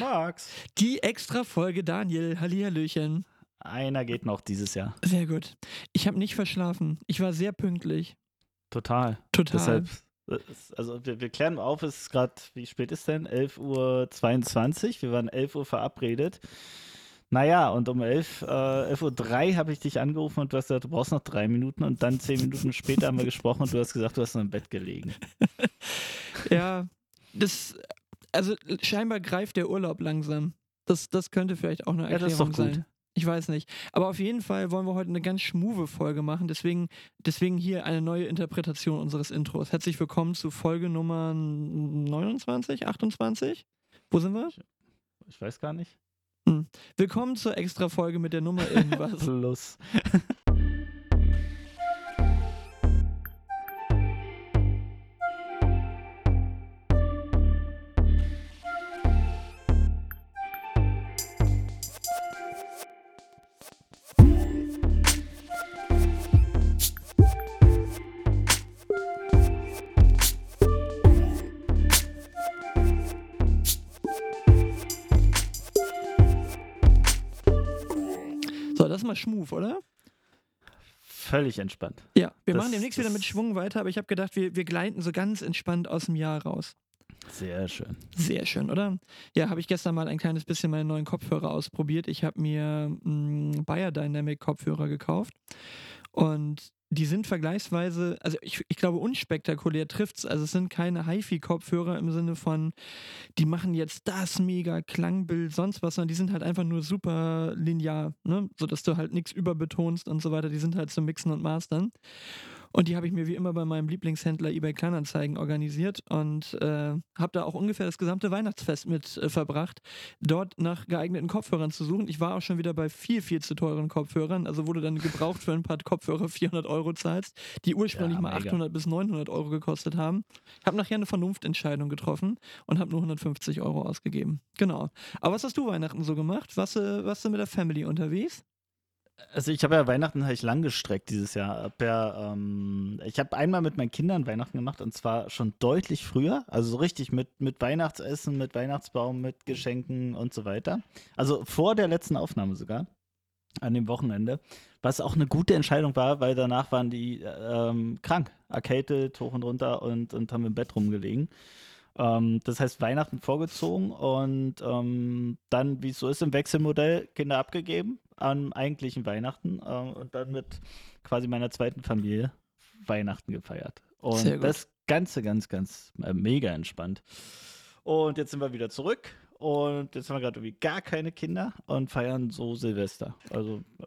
Max. Die extra Folge Daniel. Hallihallöchen. Einer geht noch dieses Jahr. Sehr gut. Ich habe nicht verschlafen. Ich war sehr pünktlich. Total. Total. Deshalb, äh, also wir, wir klären auf, es ist gerade, wie spät ist denn? 11.22 Uhr. Wir waren 11 Uhr verabredet. Naja, und um 11, äh, 11.03 Uhr habe ich dich angerufen und du hast gesagt, du brauchst noch drei Minuten. Und dann zehn Minuten später haben wir gesprochen und du hast gesagt, du hast noch im Bett gelegen. Ja, das, also scheinbar greift der Urlaub langsam. Das, das könnte vielleicht auch eine Ja, Erklärung das ist doch gut. sein. Ich weiß nicht. Aber auf jeden Fall wollen wir heute eine ganz schmuve Folge machen. Deswegen, deswegen hier eine neue Interpretation unseres Intros. Herzlich willkommen zu Folge Nummer 29, 28. Wo sind wir? Ich weiß gar nicht. Willkommen zur Extra-Folge mit der Nummer irgendwas. Plus. Schmuf, oder? Völlig entspannt. Ja, wir Das- machen demnächst wieder mit Schwung weiter, aber ich habe gedacht, wir, wir gleiten so ganz entspannt aus dem Jahr raus. Sehr schön. Sehr schön, oder? Ja, habe ich gestern mal ein kleines bisschen meine neuen Kopfhörer ausprobiert. Ich habe mir mh, Bayer Dynamic Kopfhörer gekauft und die sind vergleichsweise, also ich, ich glaube, unspektakulär trifft's. Also es sind keine HiFi-Kopfhörer im Sinne von, die machen jetzt das mega Klangbild, sonst was, sondern die sind halt einfach nur super linear, ne? Sodass du halt nichts überbetonst und so weiter. Die sind halt zum Mixen und Mastern. Und die habe ich mir wie immer bei meinem Lieblingshändler eBay Kleinanzeigen organisiert und äh, habe da auch ungefähr das gesamte Weihnachtsfest mit äh, verbracht, dort nach geeigneten Kopfhörern zu suchen. Ich war auch schon wieder bei viel, viel zu teuren Kopfhörern, also wurde dann gebraucht für ein paar Kopfhörer 400 Euro zahlst, die ursprünglich Ja, mal mega. 800 bis 900 Euro gekostet haben. Ich habe nachher eine Vernunftentscheidung getroffen und habe nur 150 Euro ausgegeben. Genau. Aber was hast du Weihnachten so gemacht? Warst du, warst du mit der Family unterwegs? Also ich habe ja Weihnachten ich lang gestreckt dieses Jahr. Hab ja, ähm, ich habe einmal mit meinen Kindern Weihnachten gemacht und zwar schon deutlich früher. Also so richtig mit, mit Weihnachtsessen, mit Weihnachtsbaum, mit Geschenken und so weiter. Also vor der letzten Aufnahme sogar. An dem Wochenende. Was auch eine gute Entscheidung war, weil danach waren die ähm, krank. Erkältet, hoch und runter und, und haben im Bett rumgelegen. Ähm, das heißt, Weihnachten vorgezogen und ähm, dann, wie es so ist, im Wechselmodell Kinder abgegeben am eigentlichen Weihnachten ähm, und dann mit quasi meiner zweiten Familie Weihnachten gefeiert. Und Sehr gut. das Ganze ganz, ganz äh, mega entspannt. Und jetzt sind wir wieder zurück und jetzt haben wir gerade irgendwie gar keine Kinder und feiern so Silvester. Also äh,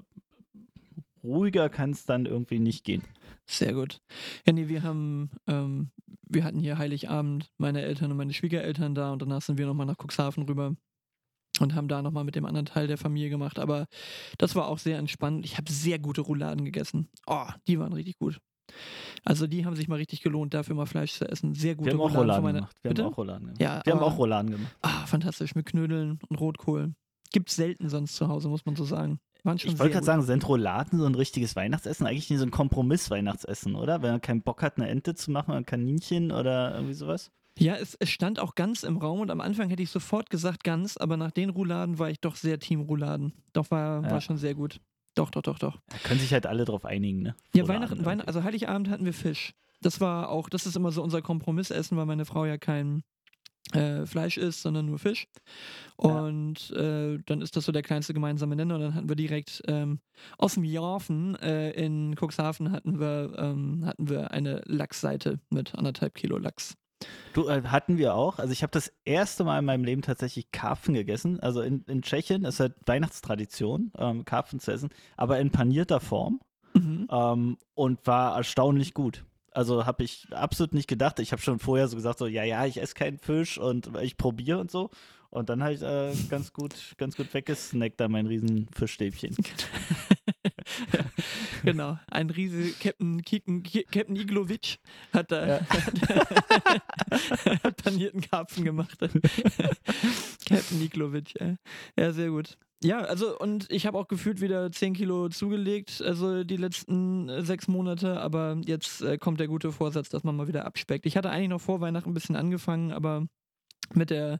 ruhiger kann es dann irgendwie nicht gehen. Sehr gut. Ja, nee, wir haben, ähm, wir hatten hier Heiligabend meine Eltern und meine Schwiegereltern da und danach sind wir nochmal nach Cuxhaven rüber und haben da nochmal mit dem anderen Teil der Familie gemacht. Aber das war auch sehr entspannt. Ich habe sehr gute Rouladen gegessen. Oh, die waren richtig gut. Also die haben sich mal richtig gelohnt, dafür mal Fleisch zu essen. Sehr gute Wir haben auch Rouladen von Rouladen gemacht. Wir Bitte? haben auch Rouladen gemacht. Ja, wir haben aber- auch Rouladen gemacht. Ah, fantastisch. Mit Knödeln und Rotkohl. Gibt's selten sonst zu Hause, muss man so sagen. Waren schon Ich wollte gerade sagen, sind Rouladen so ein richtiges Weihnachtsessen? Eigentlich nicht so ein Kompromiss-Weihnachtsessen, oder? Wenn man keinen Bock hat, eine Ente zu machen oder ein Kaninchen oder irgendwie sowas. Ja, es, es stand auch ganz im Raum und am Anfang hätte ich sofort gesagt ganz, aber nach den Rouladen war ich doch sehr Team Rouladen. Doch, war, Ja. war schon sehr gut. Doch, doch, doch, doch. Da können sich halt alle drauf einigen, ne? Ja, Rouladen Weihnachten. Weihnachten, also Heiligabend hatten wir Fisch. Das war auch, das ist immer so unser Kompromissessen, weil meine Frau ja kein äh, Fleisch isst, sondern nur Fisch. Ja. Und äh, dann ist das so der kleinste gemeinsame Nenner. Und dann hatten wir direkt ähm, aus dem Jafen äh, in Cuxhaven hatten wir, ähm, hatten wir eine Lachsseite mit anderthalb Kilo Lachs. Du, äh, hatten wir auch. Also ich habe das erste Mal in meinem Leben tatsächlich Karpfen gegessen. Also in, in Tschechien ist halt Weihnachtstradition, ähm, Karpfen zu essen, aber in panierter Form Mhm. ähm, und war erstaunlich gut. Also habe ich absolut nicht gedacht. Ich habe schon vorher so gesagt, so ja, ja, ich esse keinen Fisch und ich probiere und so. Und dann habe ich äh, ganz gut, ganz gut weggesnackt da mein riesen Fischstäbchen. genau, ein riese Captain, Kiken, Ki- Captain Iglovic hat da Ja. hat panierten Karpfen gemacht. Captain Iglovic, ey. ja, sehr gut. Ja, also und ich habe auch gefühlt wieder 10 Kilo zugelegt, also die letzten äh, sechs Monate, aber jetzt äh, kommt der gute Vorsatz, dass man mal wieder abspeckt. Ich hatte eigentlich noch vor Weihnachten ein bisschen angefangen, aber mit der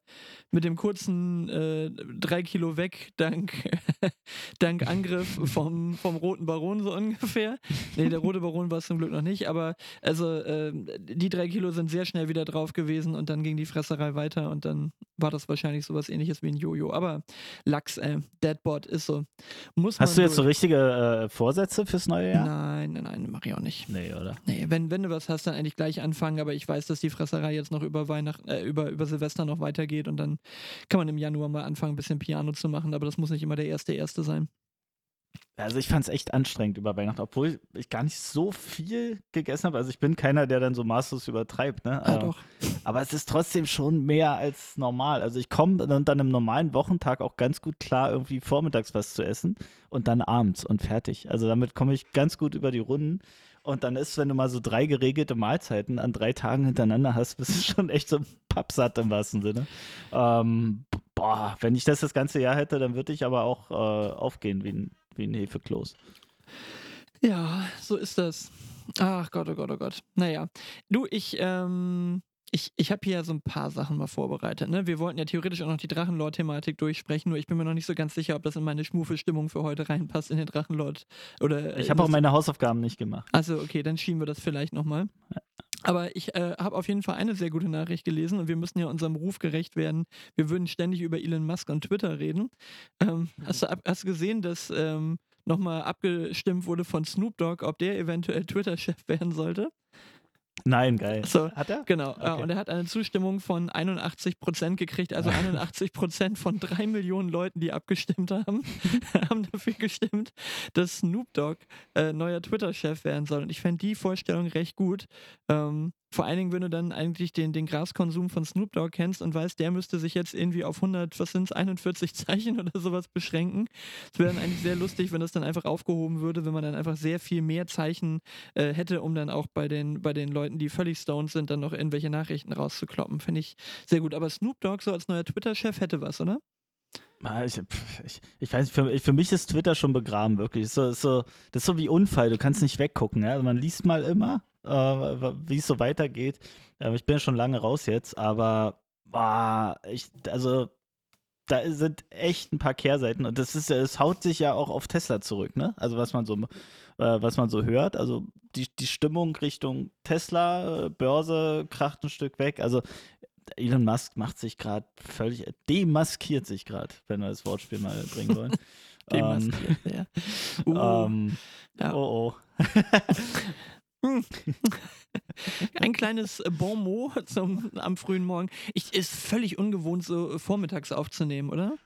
mit dem kurzen äh, drei Kilo weg dank dank Angriff vom vom roten Baron so ungefähr. Nee, der rote Baron war es zum Glück noch nicht, aber also äh, die drei Kilo sind sehr schnell wieder drauf gewesen und dann ging die Fresserei weiter und dann war das wahrscheinlich sowas ähnliches wie ein Jojo. Aber Lachs, ey, Deadbot ist so. Muss Hast du jetzt so durch. richtige äh, Vorsätze fürs neue Jahr? Nein, nein, nein, mach ich auch nicht. Nee, oder? Nee, wenn, wenn du was hast, dann eigentlich gleich anfangen, aber ich weiß, dass die Fresserei jetzt noch über Weihnachten, äh, über, über Silvester noch weitergeht und dann kann man im Januar mal anfangen, ein bisschen Piano zu machen, aber das muss nicht immer der erste erste sein. Also ich fand es echt anstrengend über Weihnachten, obwohl ich gar nicht so viel gegessen habe. Also ich bin keiner, der dann so maßlos übertreibt, ne? Ja, Äh, doch. Aber es ist trotzdem schon mehr als normal. Also ich komme dann, dann im normalen Wochentag auch ganz gut klar, irgendwie vormittags was zu essen und dann abends und fertig. Also damit komme ich ganz gut über die Runden. Und dann ist, wenn du mal so drei geregelte Mahlzeiten an drei Tagen hintereinander hast, bist du schon echt so pappsatt im wahrsten Sinne. Ähm, boah, wenn ich das das ganze Jahr hätte, dann würde ich aber auch äh, aufgehen wie ein, wie ein Hefekloß. Ja, so ist das. Ach Gott, oh Gott, oh Gott. Naja, du, ich, ähm, ich, ich habe hier so ein paar Sachen mal vorbereitet. Ne? Wir wollten ja theoretisch auch noch die Drachenlord-Thematik durchsprechen, nur ich bin mir noch nicht so ganz sicher, ob das in meine Schmufe-Stimmung für heute reinpasst in den Drachenlord. Oder, äh, Ich habe auch meine Hausaufgaben nicht gemacht. Also, okay, dann schieben wir das vielleicht nochmal. Aber ich äh, habe auf jeden Fall eine sehr gute Nachricht gelesen und wir müssen ja unserem Ruf gerecht werden. Wir würden ständig über Elon Musk und Twitter reden. Ähm, hast, du, hast du gesehen, dass ähm, nochmal abgestimmt wurde von Snoop Dogg, ob der eventuell Twitter-Chef werden sollte? Nein, geil. So, Hat er? Genau, äh, Okay. und er hat eine Zustimmung von 81 Prozent gekriegt, also 81 Prozent von drei Millionen Leuten, die abgestimmt haben, haben dafür gestimmt, dass Snoop Dogg äh, neuer Twitter-Chef werden soll. Und ich fände die Vorstellung recht gut. Ähm, vor allen Dingen, wenn du dann eigentlich den, den Graskonsum von Snoop Dogg kennst und weißt, der müsste sich jetzt irgendwie auf 100, was sind es, 41 Zeichen oder sowas beschränken. Es wäre dann eigentlich sehr lustig, wenn das dann einfach aufgehoben würde, wenn man dann einfach sehr viel mehr Zeichen äh, hätte, um dann auch bei den, bei den Leuten, die völlig stoned sind, dann noch irgendwelche Nachrichten rauszukloppen. Finde ich sehr gut. Aber Snoop Dogg so als neuer Twitter-Chef hätte was, oder? Ah, Ich, ich, ich weiß nicht, für, für mich ist Twitter schon begraben, wirklich. So, so, das ist so wie Unfall, du kannst nicht weggucken. Ja? Also man liest mal immer, äh, wie es so weitergeht. Ähm, ich bin schon lange raus jetzt, aber boah, ich, also da sind echt ein paar Kehrseiten und das ist es haut sich ja auch auf Tesla zurück, ne? Also was man so, äh, was man so hört, also die, die Stimmung Richtung Tesla, äh, Börse kracht ein Stück weg. Also Elon Musk macht sich gerade völlig, demaskiert sich gerade, wenn wir das Wortspiel mal bringen wollen. ähm, Demaskiert, ja. Uh, ähm, ja. Oh oh. Ein kleines äh, Bon mot zum, am frühen Morgen. Ich, ist völlig ungewohnt, so äh, vormittags aufzunehmen, oder?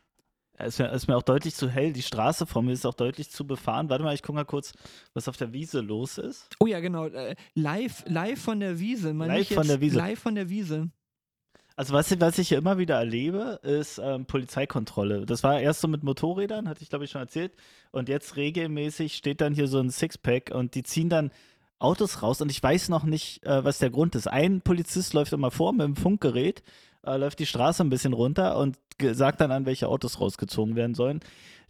Es ist, mir, ist mir auch deutlich zu hell. Die Straße vor mir ist auch deutlich zu befahren. Warte mal, ich gucke mal kurz, was auf der Wiese los ist. Oh ja, genau. Äh, live, live von der Wiese. Meine Live von der Wiese. Live von der Wiese. Also was, was ich hier immer wieder erlebe, ist ähm, Polizeikontrolle. Das war erst so mit Motorrädern, hatte ich glaube ich schon erzählt. Und jetzt regelmäßig steht dann hier so ein Sixpack und die ziehen dann Autos raus und ich weiß noch nicht, äh, was der Grund ist. Ein Polizist läuft immer vor mit dem Funkgerät, äh, läuft die Straße ein bisschen runter und sagt dann an, welche Autos rausgezogen werden sollen.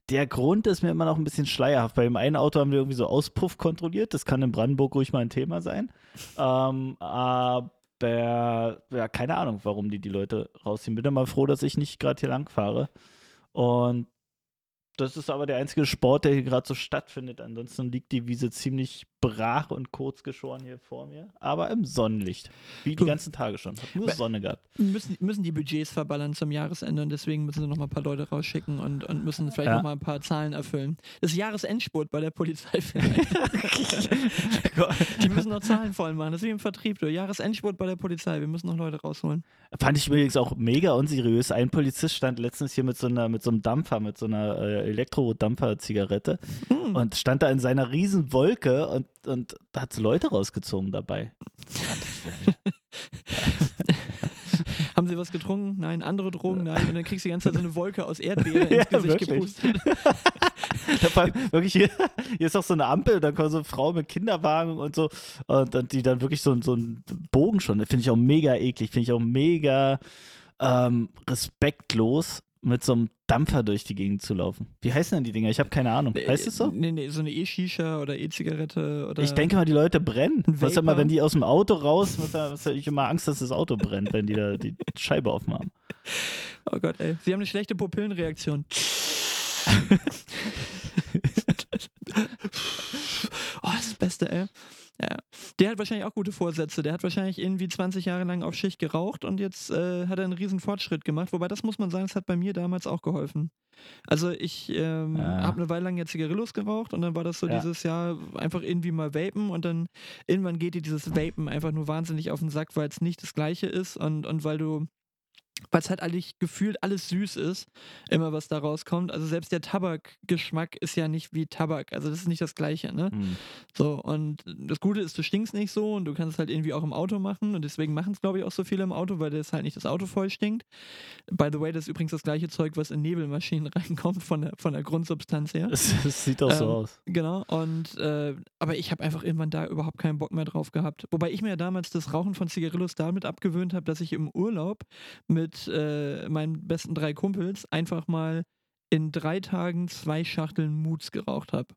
Der Grund ist mir immer noch ein bisschen schleierhaft. Bei dem einen Auto haben wir irgendwie so Auspuff kontrolliert. Das kann in Brandenburg ruhig mal ein Thema sein. Ähm, aber ja, keine Ahnung, warum die die Leute rausziehen. Bin immer froh, dass ich nicht gerade hier lang fahre. Und das ist aber der einzige Sport, der hier gerade so stattfindet. Ansonsten liegt die Wiese ziemlich brach und kurz geschoren hier vor mir. Aber im Sonnenlicht. Wie die ganzen Tage schon. Hat nur Sonne gehabt. Müssen, müssen die Budgets verballern zum Jahresende und deswegen müssen sie noch mal ein paar Leute rausschicken und, und müssen vielleicht Ja. noch mal ein paar Zahlen erfüllen. Das ist Jahresendspurt bei der Polizei die müssen noch Zahlen voll machen. Das ist wie im Vertrieb. Du. Jahresendspurt bei der Polizei. Wir müssen noch Leute rausholen. Fand ich übrigens auch mega unseriös. Ein Polizist stand letztens hier mit so einer, mit so einem Dampfer, mit so einer äh, Elektrodampfer-Zigarette Hm. und stand da in seiner riesen Wolke und, und hat so Leute rausgezogen dabei. Haben sie was getrunken? Nein. Andere Drogen? Nein. Und dann kriegst du die ganze Zeit so eine Wolke aus Erdbeere ins Ja, Gesicht wirklich. gepustet. Da wirklich hier, hier ist auch so eine Ampel, da kommt so eine Frau mit Kinderwagen und so und dann, die dann wirklich so, so einen Bogen schon, das finde ich auch mega eklig, finde ich auch mega ähm, respektlos mit so einem Dampfer durch die Gegend zu laufen. Wie heißen denn die Dinger? Ich habe keine Ahnung. Heißt es so? Nee, nee, so eine E-Shisha oder E-Zigarette oder. Ich denke mal, die Leute brennen. Was immer, wenn die aus dem Auto raus, was was ich immer Angst, dass das Auto brennt, wenn die da die Scheibe aufmachen. Oh Gott, ey. Sie haben eine schlechte Pupillenreaktion. oh, das ist das Beste, ey. Ja. Der hat wahrscheinlich auch gute Vorsätze. Der hat wahrscheinlich irgendwie 20 Jahre lang auf Schicht geraucht und jetzt äh, hat er einen riesen Fortschritt gemacht. Wobei, das muss man sagen, das hat bei mir damals auch geholfen. Also ich ähm, Ja. habe eine Weile lang ja Zigarillos geraucht und dann war das so Ja. dieses Jahr einfach irgendwie mal vapen und dann irgendwann geht dir dieses Vapen einfach nur wahnsinnig auf den Sack, weil es nicht das gleiche ist und, und weil du weil es halt eigentlich gefühlt alles süß ist, immer was da rauskommt. Also selbst der Tabakgeschmack ist ja nicht wie Tabak. Also das ist nicht das Gleiche, ne? Hm. So, und das Gute ist, du stinkst nicht so und du kannst es halt irgendwie auch im Auto machen und deswegen machen es, glaube ich, auch so viele im Auto, weil das halt nicht das Auto voll stinkt. By the way, das ist übrigens das gleiche Zeug, was in Nebelmaschinen reinkommt von der, von der Grundsubstanz her. Es, es sieht auch so Ähm, aus. Genau, und äh, aber ich habe einfach irgendwann da überhaupt keinen Bock mehr drauf gehabt. Wobei ich mir ja damals das Rauchen von Zigarillos damit abgewöhnt habe, dass ich im Urlaub mit äh, meinen besten drei Kumpels einfach mal in drei Tagen zwei Schachteln Moods geraucht habe.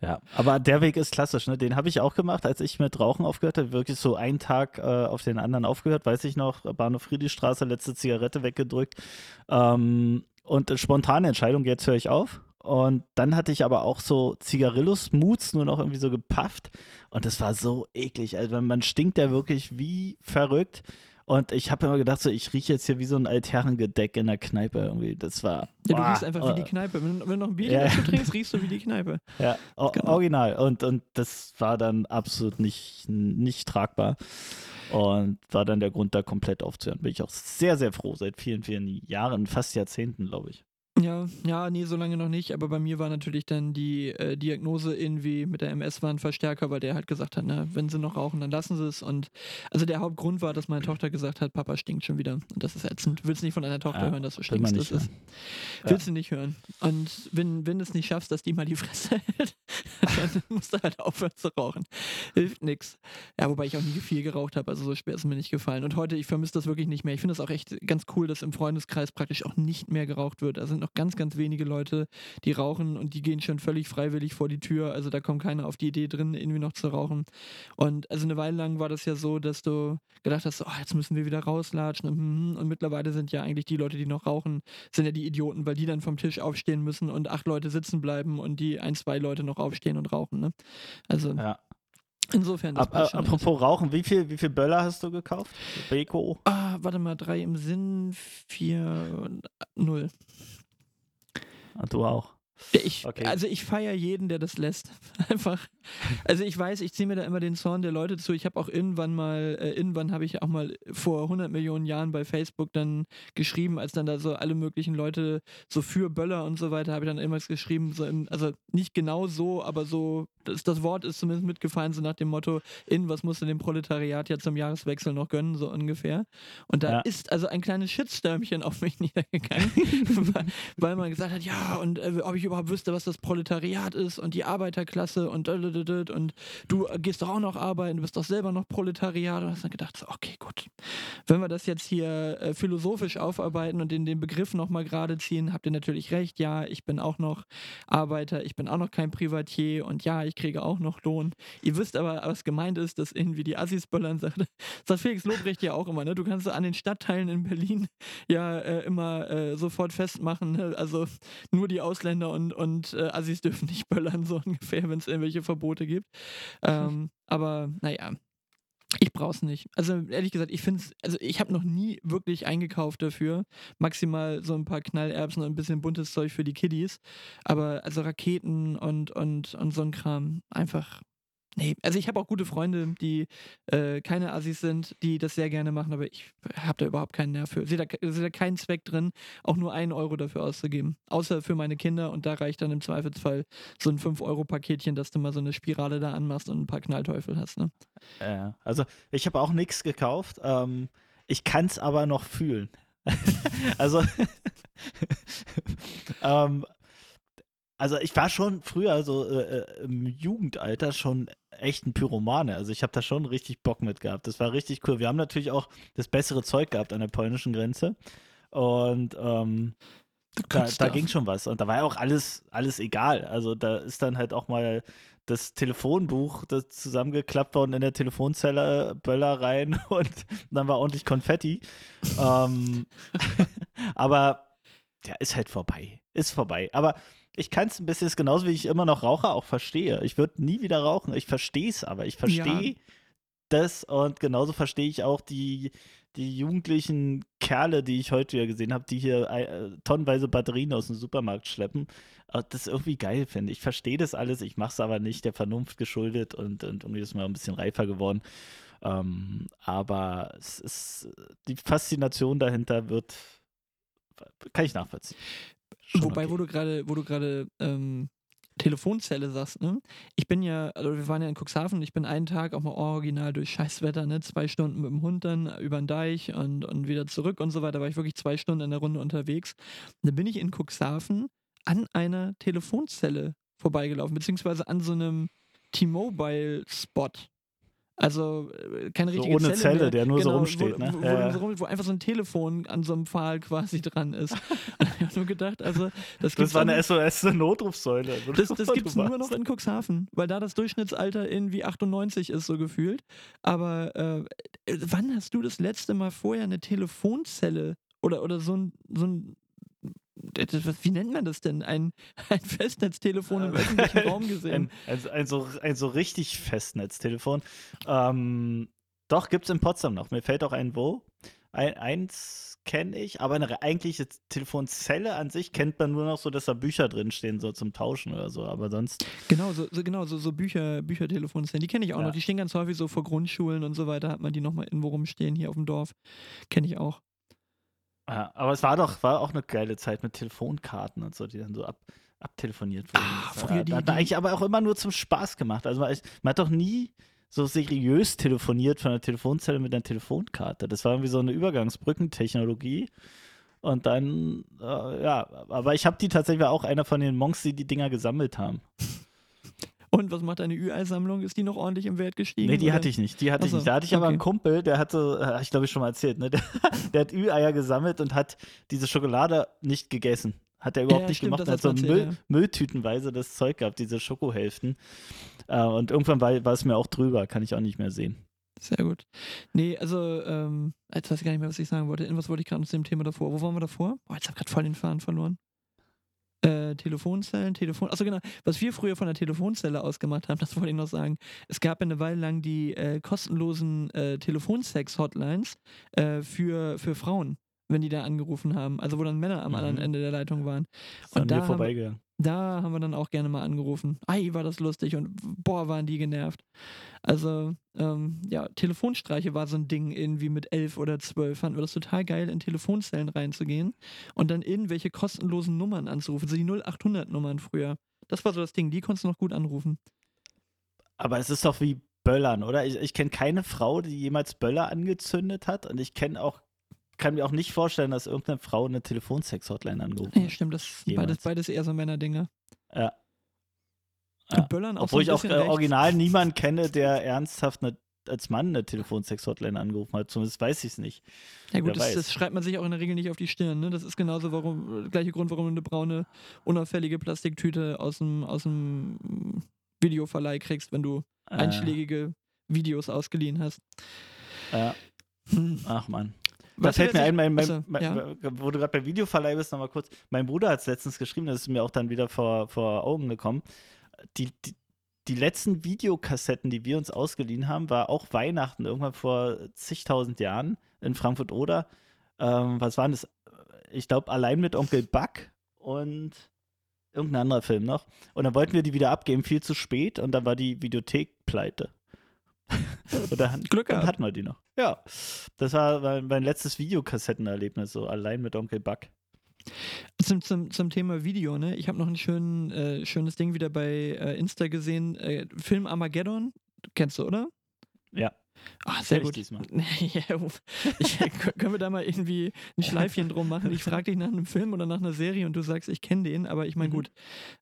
Ja, aber der Weg ist klassisch, ne? Den habe ich auch gemacht, als ich mit Rauchen aufgehört habe. Wirklich so einen Tag äh, auf den anderen aufgehört, weiß ich noch. Bahnhof Friedrichstraße, letzte Zigarette weggedrückt. Ähm, und spontane Entscheidung, jetzt höre ich auf. Und dann hatte ich aber auch so Zigarillos-Moods nur noch irgendwie so gepafft. Und das war so eklig. Also man stinkt ja wirklich wie verrückt. Und ich habe immer gedacht, so, ich rieche jetzt hier wie so ein Altherrengedeck in der Kneipe irgendwie. Das war. Ja, du boah, riechst einfach wie die äh, Kneipe. Wenn, wenn du noch ein Bier Ja. dazu trinkst, riechst du wie die Kneipe. Ja, o- Genau. original. Und, und das war dann absolut nicht, nicht tragbar. Und war dann der Grund, da komplett aufzuhören. Bin ich auch sehr, sehr froh, seit vielen, vielen Jahren, fast Jahrzehnten, glaube ich. Ja, ja, nee, so lange noch nicht, aber bei mir war natürlich dann die äh, Diagnose irgendwie mit der MS war ein Verstärker, weil der halt gesagt hat, na, wenn sie noch rauchen, dann lassen sie es. Und also der Hauptgrund war, dass meine Tochter gesagt hat, Papa stinkt schon wieder. Und das ist ätzend. Du willst nicht von deiner Tochter Ja, hören, dass du will man stinkst. nicht Das ist, hören. willst du nicht hören. Und wenn, wenn du es nicht schaffst, dass die mal die Fresse hält, dann musst du halt aufhören zu rauchen. Hilft nix. Ja, wobei ich auch nie viel geraucht habe, also so schwer ist mir nicht gefallen. Und heute, ich vermisse das wirklich nicht mehr. Ich finde es auch echt ganz cool, dass im Freundeskreis praktisch auch nicht mehr geraucht wird. Da sind noch ganz, ganz wenige Leute, die rauchen und die gehen schon völlig freiwillig vor die Tür. Also da kommt keiner auf die Idee drin, irgendwie noch zu rauchen. Und also eine Weile lang war das ja so, dass du gedacht hast, oh, jetzt müssen wir wieder rauslatschen. Und, mhm. und mittlerweile sind ja eigentlich die Leute, die noch rauchen, sind ja die Idioten, weil die dann vom Tisch aufstehen müssen und acht Leute sitzen bleiben und die ein, zwei Leute noch aufstehen und rauchen. Ne? Also Ja. insofern. Das Ab, äh, schon alles. apropos Rauchen, wie viel, wie viel Böller hast du gekauft? Beko? Ah, warte mal, drei im Sinn, vier, null. Ah, du auch. Ich, Okay. Also ich feiere jeden, der das lässt. Einfach. Also ich weiß, ich ziehe mir da immer den Zorn der Leute zu. Ich habe auch irgendwann mal, äh, irgendwann habe ich auch mal vor 100 Millionen Jahren bei Facebook dann geschrieben, als dann da so alle möglichen Leute so für Böller und so weiter, habe ich dann irgendwas geschrieben, so im, also nicht genau so, aber so, das, das Wort ist zumindest mitgefallen, so nach dem Motto, in was musst du dem Proletariat ja zum Jahreswechsel noch gönnen, so ungefähr. Und da Ja. ist also ein kleines Shitstürmchen auf mich niedergegangen, weil, weil man gesagt hat, ja, und äh, ob ich überhaupt wüsste, was das Proletariat ist und die Arbeiterklasse und und du gehst doch auch noch arbeiten, du bist doch selber noch Proletariat und hast dann gedacht, okay, gut. Wenn wir das jetzt hier äh, philosophisch aufarbeiten und in den Begriff nochmal gerade ziehen, habt ihr natürlich recht, ja, ich bin auch noch Arbeiter, ich bin auch noch kein Privatier und ja, ich kriege auch noch Lohn. Ihr wisst aber, was gemeint ist, dass irgendwie die Assis böllern sagt, sagt Felix Lobrecht ja auch immer, ne? Du kannst an den Stadtteilen in Berlin ja äh, immer äh, sofort festmachen, ne? also nur die Ausländer und, und äh, Assis dürfen nicht böllern, so ungefähr, wenn es irgendwelche Verbote gibt. Ähm, aber naja. Ich brauch's nicht. Also ehrlich gesagt, ich finde also ich habe noch nie wirklich eingekauft dafür. Maximal so ein paar Knallerbsen und ein bisschen buntes Zeug für die Kiddies. Aber also Raketen und, und, und so ein Kram, einfach. Nee, also ich habe auch gute Freunde, die äh, keine Assis sind, die das sehr gerne machen, aber ich habe da überhaupt keinen Nerv für. Sehe da, sehe da keinen Zweck drin, auch nur einen Euro dafür auszugeben. Außer für meine Kinder und da reicht dann im Zweifelsfall so ein 5-Euro-Paketchen, dass du mal so eine Spirale da anmachst und ein paar Knallteufel hast. Ne? Ja, also ich habe auch nichts gekauft. Ähm, ich kann es aber noch fühlen. also, ähm, also ich war schon früher so äh, äh, im Jugendalter schon echt ein Pyromane. Also ich habe da schon richtig Bock mit gehabt. Das war richtig cool. Wir haben natürlich auch das bessere Zeug gehabt an der polnischen Grenze. Und ähm, da, da ging schon was. Und da war ja auch alles, alles egal. Also da ist dann halt auch mal das Telefonbuch das zusammengeklappt worden in der Telefonzelle, Böller rein und dann war ordentlich Konfetti. ähm, aber ja, ist halt vorbei. Ist vorbei. Aber ich kann es ein bisschen, ist genauso wie ich immer noch Raucher auch verstehe. Ich würde nie wieder rauchen. Ich verstehe es aber. Ich verstehe ja. das und genauso verstehe ich auch die, die jugendlichen Kerle, die ich heute ja gesehen habe, die hier äh, tonnenweise Batterien aus dem Supermarkt schleppen, äh, das irgendwie geil finde. Ich verstehe das alles, ich mache es aber nicht der Vernunft geschuldet und, und irgendwie ist mir ein bisschen reifer geworden. Ähm, aber es ist die Faszination dahinter wird, kann ich nachvollziehen. Schon Wobei, okay. wo du gerade, wo du gerade ähm, Telefonzelle sagst, ne? Ich bin ja, also wir waren ja in Cuxhaven, ich bin einen Tag auch mal original durch Scheißwetter, ne? Zwei Stunden mit dem Hund dann über den Deich und, und wieder zurück und so weiter, war ich wirklich zwei Stunden in der Runde unterwegs. Und dann bin ich in Cuxhaven an einer Telefonzelle vorbeigelaufen, beziehungsweise an so einem T-Mobile-Spot. Also äh, keine richtige so ohne Zelle, Zelle der nur genau, so rumsteht, wo, ne? Wo, ja. wo, wo, einfach so ein Telefon an so einem Pfahl quasi dran ist. ich habe nur gedacht, also das, das war eine SOS-Notrufsäule. Das, das gibt es nur noch in Cuxhaven, weil da das Durchschnittsalter irgendwie 98 ist, so gefühlt. Aber äh, wann hast du das letzte Mal vorher eine Telefonzelle oder, oder so ein, so ein wie nennt man das denn? Ein, ein Festnetztelefon im öffentlichen Raum gesehen. Ein, ein, ein, so, ein so richtig Festnetztelefon. Ähm, doch, gibt es in Potsdam noch. Mir fällt auch ein wo. Ein, eins kenne ich, aber eine eigentliche Telefonzelle an sich kennt man nur noch so, dass da Bücher drinstehen, so zum Tauschen oder so, aber sonst. Genau, so, so genau, so, so Bücher, Büchertelefonszellen, die kenne ich auch ja. noch. Die stehen ganz häufig so vor Grundschulen und so weiter, hat man die nochmal irgendwo rumstehen hier auf dem Dorf. Kenne ich auch. Ja, aber es war doch, war auch eine geile Zeit mit Telefonkarten und so, die dann so ab, abtelefoniert wurden. Ah, früher die, da, da eigentlich aber auch immer nur zum Spaß gemacht. Also man, man hat doch nie so seriös telefoniert von der Telefonzelle mit einer Telefonkarte. Das war irgendwie so eine Übergangsbrückentechnologie. Und dann, äh, ja, aber ich habe die tatsächlich auch einer von den Monks, die die Dinger gesammelt haben. Und was macht deine Ü-Ei-Sammlung? Ist die noch ordentlich im Wert gestiegen? Nee, die oder? hatte ich nicht. Die hatte Achso, ich nicht. Da hatte ich okay. aber einen Kumpel, der hatte, äh, ich glaube ich schon mal erzählt, ne? der, der hat Ü-Eier gesammelt und hat diese Schokolade nicht gegessen. Hat er überhaupt ja, nicht stimmt, gemacht. Er hat so erzählt, Müll, ja. Mülltütenweise das Zeug gehabt, diese Schokohälften. Äh, und irgendwann war, war es mir auch drüber, kann ich auch nicht mehr sehen. Sehr gut. Nee, also, ähm, jetzt weiß ich gar nicht mehr, was ich sagen wollte. Irgendwas wollte ich gerade zu dem Thema davor. Wo waren wir davor? Boah, jetzt habe ich gerade voll den Faden verloren. Äh, Telefonzellen, Telefon. Achso, genau. Was wir früher von der Telefonzelle aus gemacht haben, das wollte ich noch sagen. Es gab eine Weile lang die äh, kostenlosen äh, Telefonsex-Hotlines äh, für, für Frauen, wenn die da angerufen haben. Also, wo dann Männer am mhm. anderen Ende der Leitung waren. Und da vorbeigegangen. Da haben wir dann auch gerne mal angerufen. Ei, war das lustig und boah, waren die genervt. Also, ähm, ja, Telefonstreiche war so ein Ding irgendwie mit elf oder zwölf. Fanden wir das total geil, in Telefonzellen reinzugehen und dann irgendwelche kostenlosen Nummern anzurufen. So die 0800-Nummern früher. Das war so das Ding, die konntest du noch gut anrufen. Aber es ist doch wie Böllern, oder? Ich, ich kenne keine Frau, die jemals Böller angezündet hat und ich kenne auch kann mir auch nicht vorstellen, dass irgendeine Frau eine Telefonsex-Hotline angerufen hat. Ja, stimmt, das sind beides, beides eher so Männerdinge. Ja. ja. Böllern auch Obwohl so ich auch äh, original niemanden kenne, der ernsthaft eine, als Mann eine Telefonsex-Hotline angerufen hat. Zumindest weiß ich es nicht. Ja gut, das, das, schreibt man sich auch in der Regel nicht auf die Stirn. Ne? Das ist genauso warum, gleiche Grund, warum du eine braune, unauffällige Plastiktüte aus dem, aus dem Videoverleih kriegst, wenn du äh. einschlägige Videos ausgeliehen hast. Ja. Hm. Ach man. Da fällt mir ein, mein, mein, also, mein, ja. wo du gerade bei Videoverleih bist, nochmal kurz. Mein Bruder hat es letztens geschrieben, das ist mir auch dann wieder vor, vor Augen gekommen. Die, die, die letzten Videokassetten, die wir uns ausgeliehen haben, war auch Weihnachten, irgendwann vor zigtausend Jahren in Frankfurt-Oder. Ähm, was waren das? Ich glaube, allein mit Onkel Buck und irgendein anderer Film noch. Und dann wollten wir die wieder abgeben, viel zu spät, und dann war die Videothek pleite. Oder Glück dann hatten wir die noch. Ja, das war mein, mein letztes Videokassettenerlebnis, so allein mit Onkel Buck. Zum, zum, zum Thema Video, ne? Ich habe noch ein schön, äh, schönes Ding wieder bei äh, Insta gesehen. Äh, Film Armageddon, kennst du, oder? Ja. Oh, sehr gut. ja, ich, können wir da mal irgendwie ein Schleifchen drum machen? Ich frage dich nach einem Film oder nach einer Serie und du sagst, ich kenne den, aber ich meine, mhm. gut,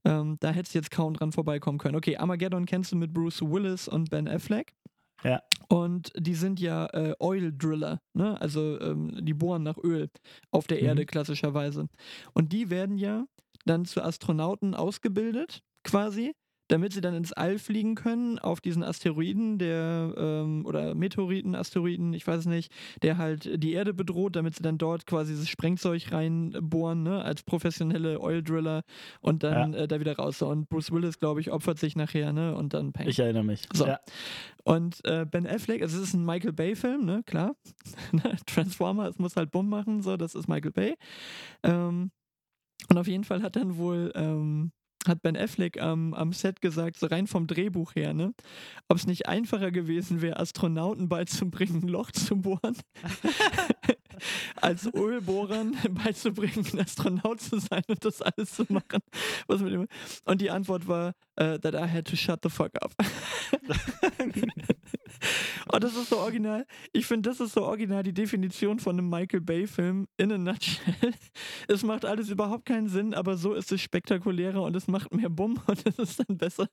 ähm, da hättest du jetzt kaum dran vorbeikommen können. Okay, Armageddon kennst du mit Bruce Willis und Ben Affleck? Ja. Und die sind ja äh, Oil Driller, ne? Also ähm, die bohren nach Öl auf der Mhm. Erde klassischerweise. Und die werden ja dann zu Astronauten ausgebildet, quasi, damit sie dann ins All fliegen können auf diesen Asteroiden, der ähm, oder Meteoriten, Asteroiden, ich weiß es nicht, der halt die Erde bedroht, damit sie dann dort quasi das Sprengzeug reinbohren, ne, als professionelle Oil Driller und dann äh, da wieder raus. Und Bruce Willis, glaube ich, opfert sich nachher, ne? Und dann peng. Ich erinnere mich. So. Ja. Und äh, Ben Affleck, also es ist ein Michael Bay-Film, ne, klar. Transformer, es muss halt Bumm machen, so, das ist Michael Bay. Ähm, und auf jeden Fall hat dann wohl, ähm, hat Ben Affleck am, am Set gesagt, so rein vom Drehbuch her, ne, ob es nicht einfacher gewesen wäre, Astronauten beizubringen, ein Loch zu bohren, als Ölbohrern beizubringen, ein Astronaut zu sein und das alles zu machen. Was mit dem und die Antwort war, äh, that I had to shut the fuck up. Und das ist so original. Ich finde, das ist so original die Definition von einem Michael Bay-Film in a nutshell. Es macht alles überhaupt keinen Sinn, aber so ist es spektakulärer und es macht mehr Bumm und es ist dann besser.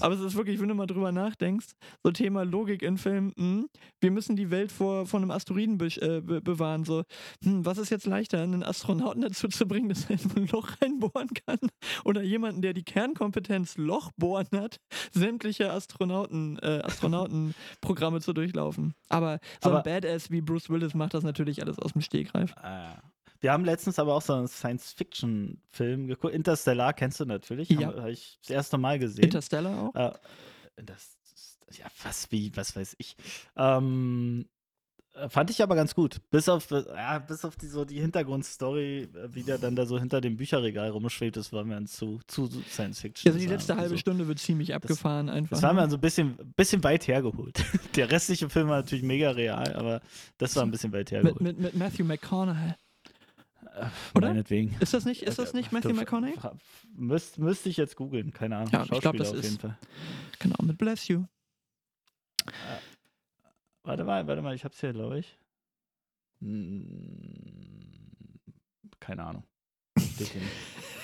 Aber es ist wirklich, wenn du mal drüber nachdenkst, so Thema Logik in Filmen, hm, wir müssen die Welt vor, vor einem Asteroiden be äh, be bewahren. So, hm, was ist jetzt leichter, einen Astronauten dazu zu bringen, dass er in ein Loch reinbohren kann? Oder jemanden, der die Kernkompetenz Loch bohren hat, sämtliche Astronauten, äh, Astronautenprogramme zu durchlaufen. Aber so Aber- ein Badass wie Bruce Willis macht das natürlich alles aus dem Stegreif. Ah. Wir haben letztens aber auch so einen Science-Fiction-Film geguckt. Interstellar kennst du natürlich. Ja. Habe ich das erste Mal gesehen. Interstellar auch? Äh, das, ja, was wie, was weiß ich. Ähm, äh, fand ich aber ganz gut. Bis auf, äh, ja, bis auf die, so die Hintergrundstory, äh, wie der dann da so hinter dem Bücherregal rumschwebt, das war mir dann zu, zu Science Fiction. Also die letzte halbe so. Stunde wird ziemlich abgefahren einfach. Das war mir ne? dann so ein bisschen, bisschen weit hergeholt. Der restliche Film war natürlich mega real, aber das war ein bisschen weit hergeholt. mit, mit, mit Matthew McConaughey. Äh, oder? Meinetwegen. Ist das nicht, ist das nicht Matthew McConaughey? Müsst, müsste ich jetzt googeln, keine Ahnung. Ja, ich glaub, Schauspieler das auf ist- jeden Fall. Genau, mit Bless You. Warte mal, warte mal, ich hab's hier, glaube ich. Hm, Keine Ahnung.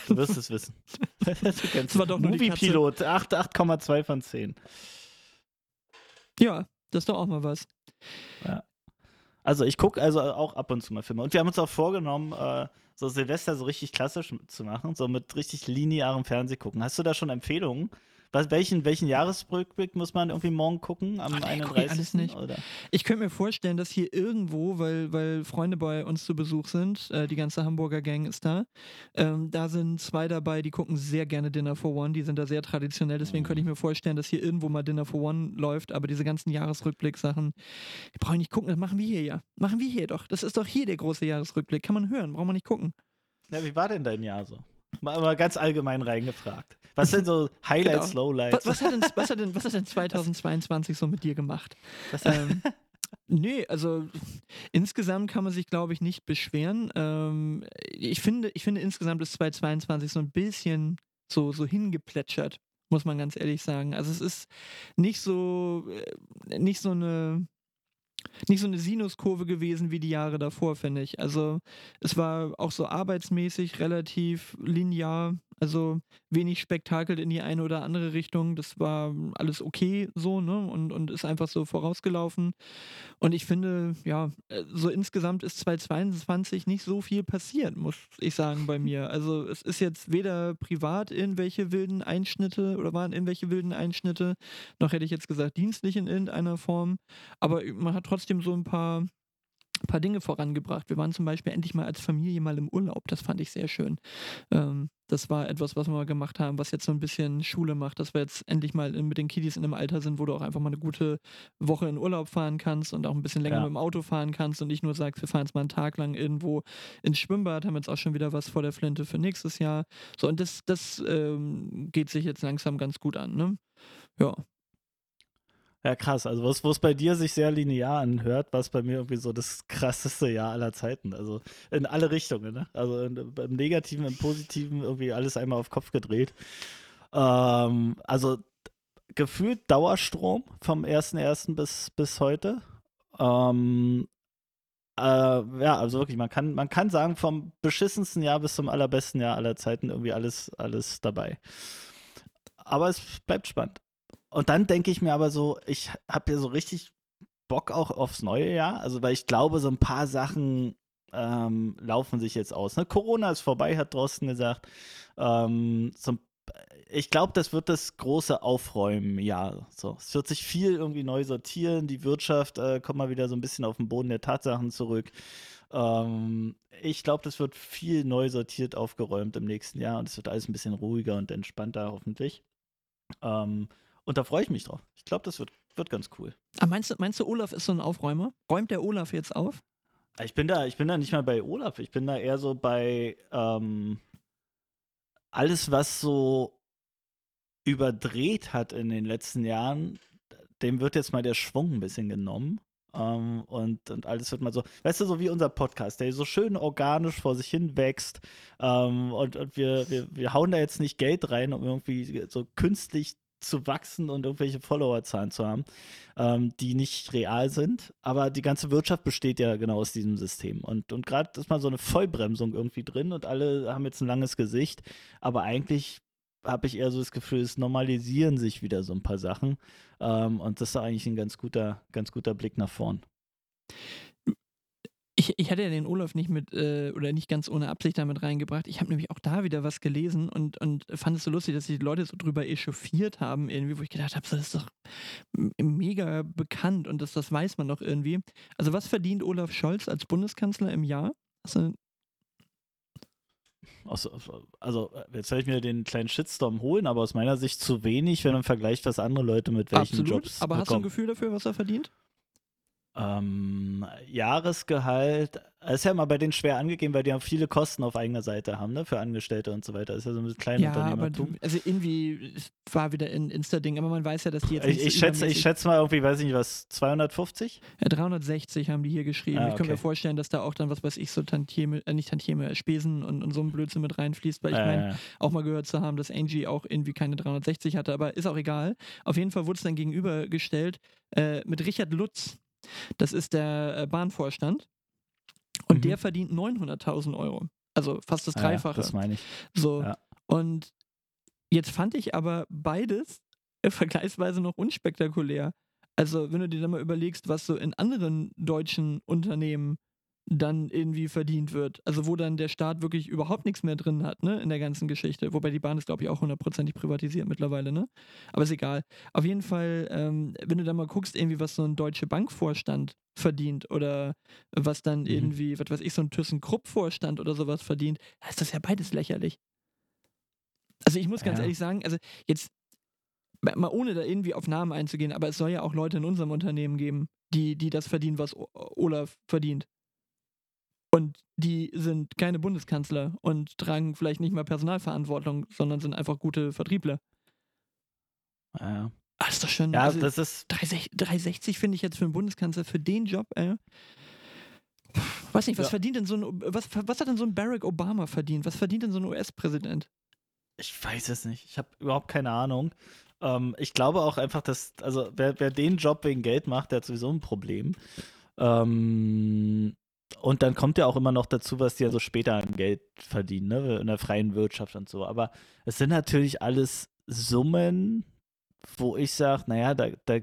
Du wirst es wissen. du kennst Das war doch nur. Movie-Pilot, 8 8,2 von 10. Ja, das ist doch auch mal was. Also ich gucke also auch ab und zu mal Filme. Und wir haben uns auch vorgenommen, äh, so Silvester so richtig klassisch zu machen, so mit richtig linearem Fernseh gucken. Hast du da schon Empfehlungen? Was, welchen, welchen Jahresrückblick muss man irgendwie morgen gucken? Am Ach, nee, guck 31. ich alles nicht. Oder? Ich könnte mir vorstellen, dass hier irgendwo, weil, weil Freunde bei uns zu Besuch sind, äh, die ganze Hamburger Gang ist da, ähm, da sind zwei dabei, die gucken sehr gerne Dinner for One, die sind da sehr traditionell, deswegen könnte ich mir vorstellen, dass hier irgendwo mal Dinner for One läuft, aber diese ganzen Jahresrückblick-Sachen, die brauche ich nicht gucken, das machen wir hier ja. Machen wir hier doch. Das ist doch hier der große Jahresrückblick. Kann man hören, braucht man nicht gucken. Ja, wie war denn dein Jahr so? Mal, mal ganz allgemein reingefragt. Was sind so Highlights, Genau. Lowlights? Was, was, hat denn, was, hat denn, was hat denn 2022 so mit dir gemacht? Was- ähm, nee, also insgesamt kann man sich, glaube ich, nicht beschweren. Ähm, ich, finde, ich finde, insgesamt ist 2022 so ein bisschen so, so hingeplätschert, muss man ganz ehrlich sagen. Also es ist nicht so, äh, nicht so eine nicht so eine Sinuskurve gewesen wie die Jahre davor, finde ich. Also es war auch so arbeitsmäßig relativ linear, also wenig Spektakel in die eine oder andere Richtung. Das war alles okay so, ne? Und, und ist einfach so vorausgelaufen. Und ich finde, ja, äh, so insgesamt ist 2022 nicht so viel passiert, muss ich sagen, bei mir. Also es ist jetzt weder privat irgendwelche wilden Einschnitte oder waren irgendwelche wilden Einschnitte, noch hätte ich jetzt gesagt dienstlich in irgendeiner Form. Aber man hat trotzdem so ein paar, paar Dinge vorangebracht. Wir waren zum Beispiel endlich mal als Familie mal im Urlaub. Das fand ich sehr schön. Ähm, das war etwas, was wir mal gemacht haben, was jetzt so ein bisschen Schule macht, dass wir jetzt endlich mal mit den Kiddies in einem Alter sind, wo du auch einfach mal eine gute Woche in Urlaub fahren kannst und auch ein bisschen länger Ja. mit dem Auto fahren kannst und nicht nur sagst, wir fahren jetzt mal einen Tag lang irgendwo ins Schwimmbad, haben jetzt auch schon wieder was vor der Flinte für nächstes Jahr. So, und das, das ähm, geht sich jetzt langsam ganz gut an, ne? Ja. Ja, krass. Also, was, wo es bei dir sich sehr linear anhört, war es bei mir irgendwie so das krasseste Jahr aller Zeiten. Also, in alle Richtungen, ne? Also, in, im Negativen, im Positiven irgendwie alles einmal auf Kopf gedreht. Ähm, also, gefühlt Dauerstrom vom 1.1. bis, bis heute. Ähm, äh, ja, also wirklich, man kann, man kann sagen, vom beschissensten Jahr bis zum allerbesten Jahr aller Zeiten irgendwie alles, alles dabei. Aber es bleibt spannend. Und dann denke ich mir aber so, ich habe ja so richtig Bock auch aufs neue Jahr. Also, weil ich glaube, so ein paar Sachen ähm, laufen sich jetzt aus. Ne? Corona ist vorbei, hat Drosten gesagt. Ähm, so, ich glaube, das wird das große Aufräumen-Jahr. So, es wird sich viel irgendwie neu sortieren. Die Wirtschaft äh, kommt mal wieder so ein bisschen auf den Boden der Tatsachen zurück. Ähm, ich glaube, das wird viel neu sortiert aufgeräumt im nächsten Jahr und es wird alles ein bisschen ruhiger und entspannter, hoffentlich. Ähm, und da freue ich mich drauf. Ich glaube, das wird, wird ganz cool. Ah, meinst, du, meinst du, Olaf ist so ein Aufräumer? Räumt der Olaf jetzt auf? Ich bin da, ich bin da nicht mal bei Olaf. Ich bin da eher so bei ähm, alles, was so überdreht hat in den letzten Jahren, dem wird jetzt mal der Schwung ein bisschen genommen. Um, ähm, und, und alles wird mal so, weißt du, so wie unser Podcast, der so schön organisch vor sich hin wächst. Um, ähm, und und wir, wir, wir hauen da jetzt nicht Geld rein, um irgendwie so künstlich zu wachsen und irgendwelche Followerzahlen zu haben, ähm, die nicht real sind. Aber die ganze Wirtschaft besteht ja genau aus diesem System. Und, und gerade ist mal so eine Vollbremsung irgendwie drin und alle haben jetzt ein langes Gesicht. Aber eigentlich habe ich eher so das Gefühl, es normalisieren sich wieder so ein paar Sachen. Ähm, und das ist eigentlich ein ganz guter, ganz guter Blick nach vorn. Ich, ich hatte ja den Olaf nicht mit äh, oder nicht ganz ohne Absicht damit reingebracht. Ich habe nämlich auch da wieder was gelesen und, und fand es so lustig, dass sich die Leute so drüber echauffiert haben, irgendwie, wo ich gedacht habe, das ist doch mega bekannt und das, das weiß man doch irgendwie. Also, was verdient Olaf Scholz als Bundeskanzler im Jahr? Also, also, jetzt werde ich mir den kleinen Shitstorm holen, aber aus meiner Sicht zu wenig, wenn man vergleicht, was andere Leute mit welchen Absolut, Jobs. Aber bekommen. hast du ein Gefühl dafür, was er verdient? Ähm, Jahresgehalt, ist ja immer bei denen schwer angegeben, weil die ja viele Kosten auf eigener Seite haben, ne, für Angestellte und so weiter. Das ist ja so ein kleines ja, Unternehmertum. Aber, also irgendwie war wieder ein Insta-Ding, aber man weiß ja, dass die jetzt Ich, ich schätze, ich schätze mal irgendwie, weiß ich nicht was, 250? Ja, 360 haben die hier geschrieben. Ah, okay. Ich kann mir vorstellen, dass da auch dann, was weiß ich, so Tantieme, äh, nicht Tantieme, Spesen und, und so ein Blödsinn mit reinfließt, weil ich äh, meine, auch mal gehört zu haben, dass Angie auch irgendwie keine 360 hatte, aber ist auch egal. Auf jeden Fall wurde es dann gegenübergestellt äh, mit Richard Lutz das ist der äh, Bahnvorstand. Und mhm. der verdient 900.000 Euro. Also fast das Dreifache. Ja, das meine ich. So. Ja. Und jetzt fand ich aber beides vergleichsweise noch unspektakulär. Also, wenn du dir dann mal überlegst, was so in anderen deutschen Unternehmen dann irgendwie verdient wird. Also wo dann der Staat wirklich überhaupt nichts mehr drin hat, ne, in der ganzen Geschichte. Wobei die Bahn ist, glaube ich, auch hundertprozentig privatisiert mittlerweile, ne? Aber ist egal. Auf jeden Fall, ähm, wenn du dann mal guckst, irgendwie, was so ein deutsche Bankvorstand verdient oder was dann mhm. irgendwie, was weiß ich, so ein ThyssenKrupp-Vorstand oder sowas verdient, da ist das ja beides lächerlich. Also ich muss ganz ja. ehrlich sagen, also jetzt mal ohne da irgendwie auf Namen einzugehen, aber es soll ja auch Leute in unserem Unternehmen geben, die, die das verdienen, was Olaf verdient. Und die sind keine Bundeskanzler und tragen vielleicht nicht mal Personalverantwortung, sondern sind einfach gute Vertriebler. Ja. Ah, ist doch schon. Ja, also das ist. 360, 360 finde ich jetzt für einen Bundeskanzler, für den Job, ey. Weiß nicht, was ja. verdient denn so ein, was, was hat denn so ein Barack Obama verdient? Was verdient denn so ein US-Präsident? Ich weiß es nicht. Ich habe überhaupt keine Ahnung. Ähm, ich glaube auch einfach, dass, also wer, wer den Job wegen Geld macht, der hat sowieso ein Problem. Ähm, und dann kommt ja auch immer noch dazu, was die ja so später an Geld verdienen, ne? in der freien Wirtschaft und so. Aber es sind natürlich alles Summen, wo ich sage, naja, da, da,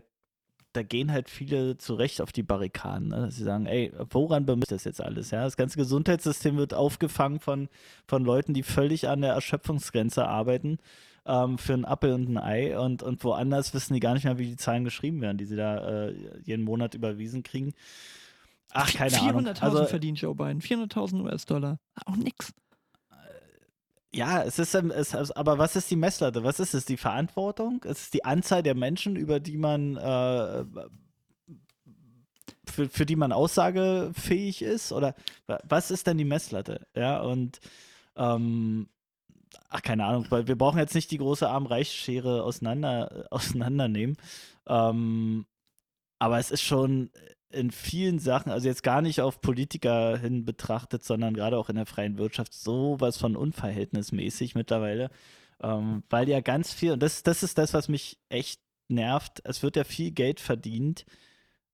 da gehen halt viele zu Recht auf die Barrikaden. Ne? Sie sagen, ey, woran bemisst das jetzt alles? Ja? Das ganze Gesundheitssystem wird aufgefangen von, von Leuten, die völlig an der Erschöpfungsgrenze arbeiten ähm, für ein Apfel und ein Ei und, und woanders wissen die gar nicht mehr, wie die Zahlen geschrieben werden, die sie da äh, jeden Monat überwiesen kriegen. Ach, keine Ahnung. 400.000 also, verdient Joe Biden. 400.000 US-Dollar. Auch nix. Ja, es ist, es, aber was ist die Messlatte? Was ist es? Die Verantwortung? Es ist die Anzahl der Menschen, über die man, äh, für, für die man aussagefähig ist? Oder was ist denn die Messlatte? Ja, und, ähm, ach, keine Ahnung, weil wir brauchen jetzt nicht die große Arm-Reich-Schere auseinander, auseinandernehmen. Ähm, aber es ist schon in vielen Sachen, also jetzt gar nicht auf Politiker hin betrachtet, sondern gerade auch in der freien Wirtschaft sowas von unverhältnismäßig mittlerweile, ähm, weil ja ganz viel, und das, das ist das, was mich echt nervt, es wird ja viel Geld verdient,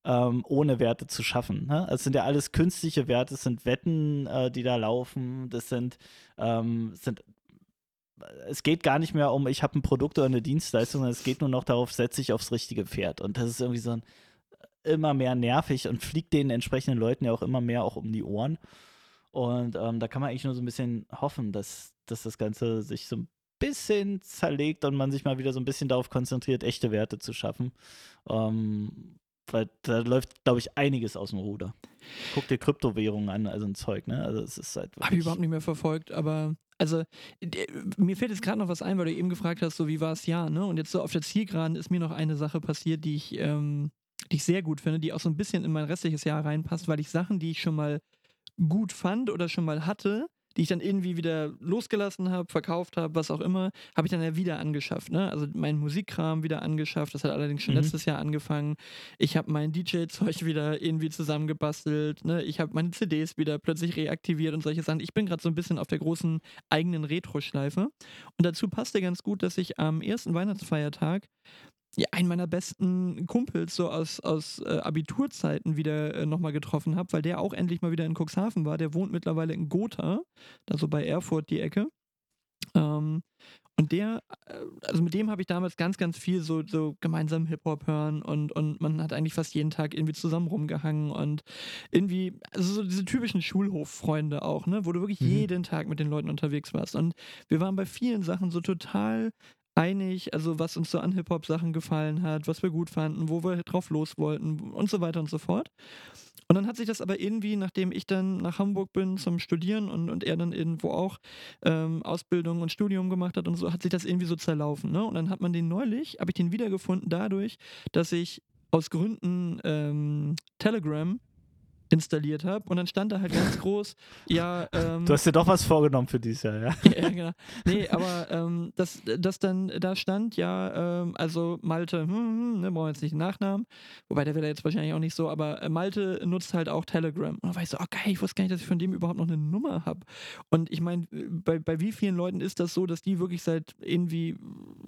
ähm, ohne Werte zu schaffen. Ne? Es sind ja alles künstliche Werte, es sind Wetten, äh, die da laufen, das sind, ähm, sind es geht gar nicht mehr um, ich habe ein Produkt oder eine Dienstleistung, sondern es geht nur noch darauf, setze ich aufs richtige Pferd. Und das ist irgendwie so ein immer mehr nervig und fliegt den entsprechenden Leuten ja auch immer mehr auch um die Ohren. Und ähm, da kann man eigentlich nur so ein bisschen hoffen, dass, dass das Ganze sich so ein bisschen zerlegt und man sich mal wieder so ein bisschen darauf konzentriert, echte Werte zu schaffen. Ähm, weil da läuft, glaube ich, einiges aus dem Ruder. Guck dir Kryptowährungen an, also ein Zeug, ne? Also es ist halt. Habe ich überhaupt nicht mehr verfolgt, aber also mir fällt jetzt gerade noch was ein, weil du eben gefragt hast, so wie war es ja, ne? Und jetzt so auf der Zielgeraden ist mir noch eine Sache passiert, die ich, ähm, die ich sehr gut finde, die auch so ein bisschen in mein restliches Jahr reinpasst, weil ich Sachen, die ich schon mal gut fand oder schon mal hatte, die ich dann irgendwie wieder losgelassen habe, verkauft habe, was auch immer, habe ich dann ja wieder angeschafft. Ne? Also meinen Musikkram wieder angeschafft, das hat allerdings schon mhm. letztes Jahr angefangen. Ich habe mein DJ-Zeug wieder irgendwie zusammengebastelt. Ne? Ich habe meine CDs wieder plötzlich reaktiviert und solche Sachen. Ich bin gerade so ein bisschen auf der großen eigenen Retro-Schleife. Und dazu passte ganz gut, dass ich am ersten Weihnachtsfeiertag ja, einen meiner besten Kumpels so aus, aus äh, Abiturzeiten wieder äh, nochmal getroffen habe, weil der auch endlich mal wieder in Cuxhaven war. Der wohnt mittlerweile in Gotha, da so bei Erfurt die Ecke. Ähm, und der, äh, also mit dem habe ich damals ganz, ganz viel so, so gemeinsam Hip-Hop hören und, und man hat eigentlich fast jeden Tag irgendwie zusammen rumgehangen und irgendwie, also so diese typischen Schulhoffreunde auch, ne, wo du wirklich mhm. jeden Tag mit den Leuten unterwegs warst. Und wir waren bei vielen Sachen so total einig, also was uns so an Hip-Hop-Sachen gefallen hat, was wir gut fanden, wo wir drauf los wollten und so weiter und so fort. Und dann hat sich das aber irgendwie, nachdem ich dann nach Hamburg bin zum Studieren und, und er dann irgendwo auch ähm, Ausbildung und Studium gemacht hat und so, hat sich das irgendwie so zerlaufen. Ne? Und dann hat man den neulich, habe ich den wiedergefunden dadurch, dass ich aus Gründen ähm, Telegram installiert habe. Und dann stand da halt ganz groß, ja. Ähm, du hast dir doch was vorgenommen für dieses Jahr, ja? ja, genau. Nee, aber ähm, dass das dann da stand, ja, ähm, also Malte, hm, hm, ne, brauchen wir jetzt nicht den Nachnamen, wobei der wäre jetzt wahrscheinlich auch nicht so, aber äh, Malte nutzt halt auch Telegram. Und dann war ich so, oh geil, ich wusste gar nicht, dass ich von dem überhaupt noch eine Nummer habe. Und ich meine, bei, bei wie vielen Leuten ist das so, dass die wirklich seit irgendwie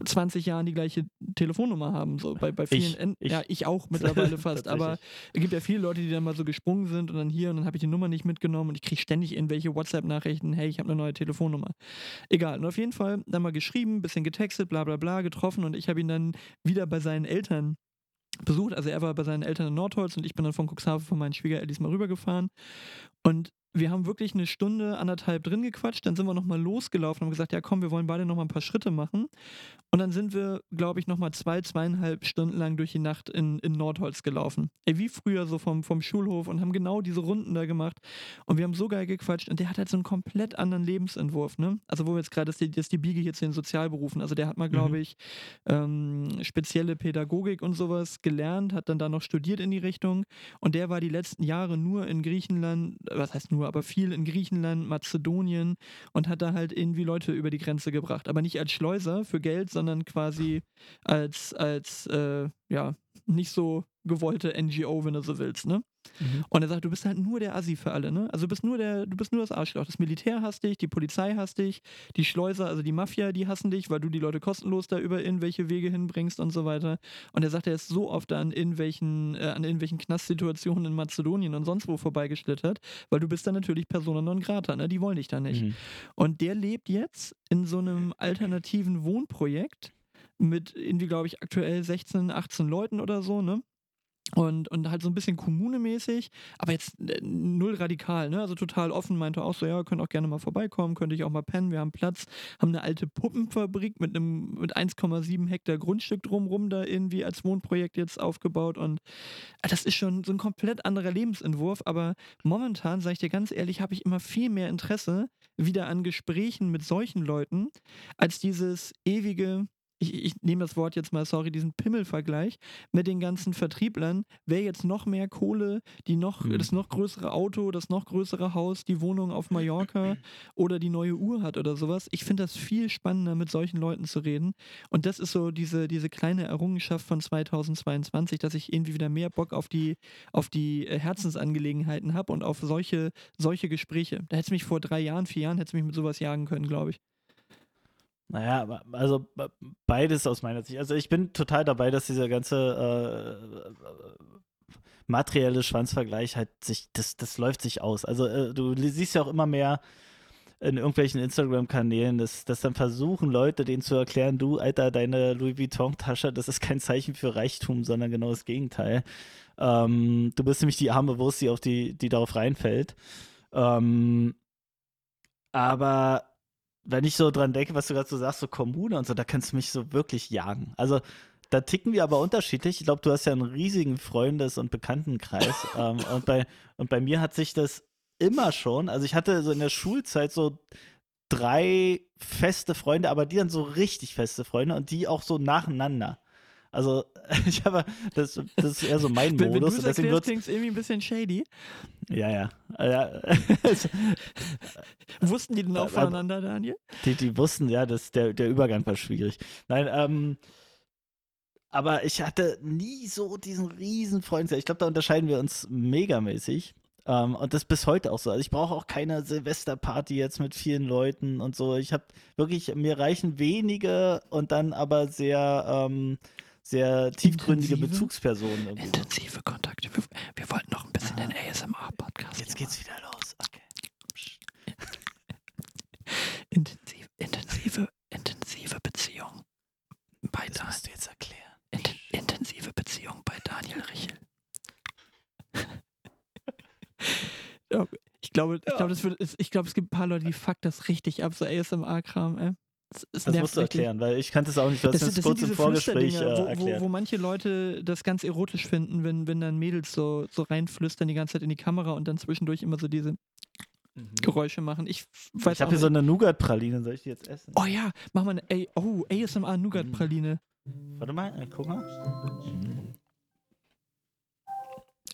20 Jahren die gleiche Telefonnummer haben? So bei, bei vielen, ich, ich. ja, ich auch mittlerweile fast, aber es gibt ja viele Leute, die dann mal so gesprungen sind sind und dann hier und dann habe ich die Nummer nicht mitgenommen und ich kriege ständig irgendwelche WhatsApp-Nachrichten, hey, ich habe eine neue Telefonnummer. Egal. Und auf jeden Fall dann mal geschrieben, bisschen getextet, bla bla bla, getroffen und ich habe ihn dann wieder bei seinen Eltern besucht. Also er war bei seinen Eltern in Nordholz und ich bin dann von Cuxhaven von meinen Schwiegereltern mal rübergefahren. Und wir haben wirklich eine Stunde, anderthalb drin gequatscht, dann sind wir nochmal losgelaufen und haben gesagt, ja komm, wir wollen beide nochmal ein paar Schritte machen. Und dann sind wir, glaube ich, nochmal zwei, zweieinhalb Stunden lang durch die Nacht in, in Nordholz gelaufen. Ey, wie früher so vom, vom Schulhof und haben genau diese Runden da gemacht. Und wir haben so geil gequatscht und der hat halt so einen komplett anderen Lebensentwurf, ne? Also wo wir jetzt gerade, das, das die Biege hier zu den Sozialberufen, also der hat mal, glaube mhm. ich, ähm, spezielle Pädagogik und sowas gelernt, hat dann da noch studiert in die Richtung und der war die letzten Jahre nur in Griechenland, was heißt nur, nur, aber viel in Griechenland, Mazedonien und hat da halt irgendwie Leute über die Grenze gebracht. Aber nicht als Schleuser für Geld, sondern quasi als, als äh, ja, nicht so gewollte NGO, wenn du so willst, ne? Mhm. Und er sagt, du bist halt nur der Assi für alle, ne? Also du bist nur der, du bist nur das Arschloch. Das Militär hasst dich, die Polizei hasst dich, die Schleuser, also die Mafia, die hassen dich, weil du die Leute kostenlos da über irgendwelche Wege hinbringst und so weiter. Und er sagt, er ist so oft an irgendwelchen, äh, an irgendwelchen Knastsituationen in Mazedonien und sonst wo vorbeigeschlittert, weil du bist dann natürlich Persona non grata, ne? Die wollen dich da nicht. Mhm. Und der lebt jetzt in so einem alternativen Wohnprojekt mit irgendwie, glaube ich, aktuell 16, 18 Leuten oder so, ne? Und, und halt so ein bisschen kommunemäßig, aber jetzt äh, null radikal, ne? Also total offen, meinte auch so, ja, könnt auch gerne mal vorbeikommen, könnte ich auch mal pennen, wir haben Platz, haben eine alte Puppenfabrik mit einem mit 1,7 Hektar Grundstück drumrum da irgendwie als Wohnprojekt jetzt aufgebaut und äh, das ist schon so ein komplett anderer Lebensentwurf, aber momentan, sage ich dir ganz ehrlich, habe ich immer viel mehr Interesse wieder an Gesprächen mit solchen Leuten, als dieses ewige, ich, ich nehme das Wort jetzt mal, sorry, diesen Pimmelvergleich mit den ganzen Vertrieblern, wer jetzt noch mehr Kohle, die noch, mhm. das noch größere Auto, das noch größere Haus, die Wohnung auf Mallorca oder die neue Uhr hat oder sowas. Ich finde das viel spannender, mit solchen Leuten zu reden. Und das ist so diese, diese kleine Errungenschaft von 2022, dass ich irgendwie wieder mehr Bock auf die, auf die äh, Herzensangelegenheiten habe und auf solche, solche Gespräche. Da hätte es mich vor drei Jahren, vier Jahren, hätte es mich mit sowas jagen können, glaube ich. Naja, also beides aus meiner Sicht. Also ich bin total dabei, dass dieser ganze äh, materielle Schwanzvergleich halt sich, das, das läuft sich aus. Also äh, du siehst ja auch immer mehr in irgendwelchen Instagram-Kanälen, dass, dass dann versuchen Leute, denen zu erklären, du, Alter, deine Louis Vuitton-Tasche, das ist kein Zeichen für Reichtum, sondern genau das Gegenteil. Ähm, du bist nämlich die arme Wurst, die, auf die, die darauf reinfällt. Ähm, aber wenn ich so dran denke, was du gerade so sagst, so Kommune und so, da kannst du mich so wirklich jagen. Also da ticken wir aber unterschiedlich. Ich glaube, du hast ja einen riesigen Freundes- und Bekanntenkreis. ähm, und, bei, und bei mir hat sich das immer schon, also ich hatte so in der Schulzeit so drei feste Freunde, aber die dann so richtig feste Freunde und die auch so nacheinander. Also, ich habe, das, das ist eher so mein Wenn, wenn Modus. du deswegen das wird's, klingt irgendwie ein bisschen shady. ja, ja. ja. Wussten die denn auch Aber- voneinander, Daniel? Die, die wussten, ja, dass der, der Übergang war schwierig. Nein, ähm, aber ich hatte nie so diesen riesen Freund. Ich glaube, da unterscheiden wir uns megamäßig. Ähm, und das bis heute auch so. Also ich brauche auch keine Silvesterparty jetzt mit vielen Leuten und so. Ich habe wirklich, mir reichen wenige und dann aber sehr, ähm, sehr tiefgründige Intensive? Bezugspersonen. irgendwie. Intensive Kontakte. Wir, wir wollten noch ein bisschen den ASMR-Podcast. Jetzt geht's wieder los. Okay. Intensiv, intensive, intensive Beziehung bei Das musst du jetzt erklären. Int intensive Beziehung bei Daniel Richel. ja, ich glaube, ich glaube, das wird, ich glaube, es gibt ein paar Leute, die fuck das richtig ab, so ASMR-Kram, ey. Das, musst du richtig. erklären, weil ich kannte es auch nicht. Du hast Das, das kurz im Vorgespräch äh, wo, wo, erklärt. wo manche Leute das ganz erotisch finden, wenn, wenn dann Mädels so, so reinflüstern die ganze Zeit in die Kamera und dann zwischendurch immer so diese Geräusche machen. Ich weiß Ich habe hier so eine Nougat-Praline, soll ich die jetzt essen? Oh ja, mach mal eine ey, oh, ASMR Nougat-Praline. Warte mal, äh, guck mal.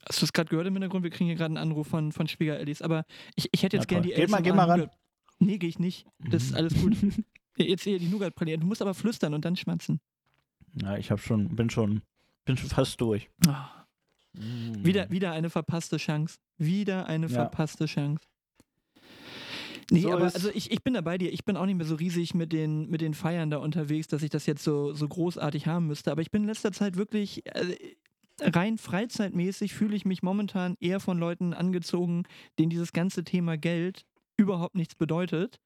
Hast du es gerade gehört im Hintergrund? Wir kriegen hier gerade einen Anruf von, von Schwiegerellis. Aber ich, ich hätte jetzt gerne die Geh mal- geh mal ran. Nee, gehe ich nicht. Das ist alles gut. Jetzt hier die Nougat-Praline. Du musst aber flüstern und dann schmatzen. Ja, ich habe schon, bin schon, bin schon fast durch. Ah, Wieder, wieder eine verpasste Chance. Wieder eine Ja. verpasste Chance. Nee, So aber also ich, ich bin da bei dir. Ich bin auch nicht mehr so riesig mit den, mit den Feiern da unterwegs, dass ich das jetzt so, so großartig haben müsste. Aber ich bin in letzter Zeit wirklich äh, rein freizeitmäßig fühle ich mich momentan eher von Leuten angezogen, denen dieses ganze Thema Geld überhaupt nichts bedeutet.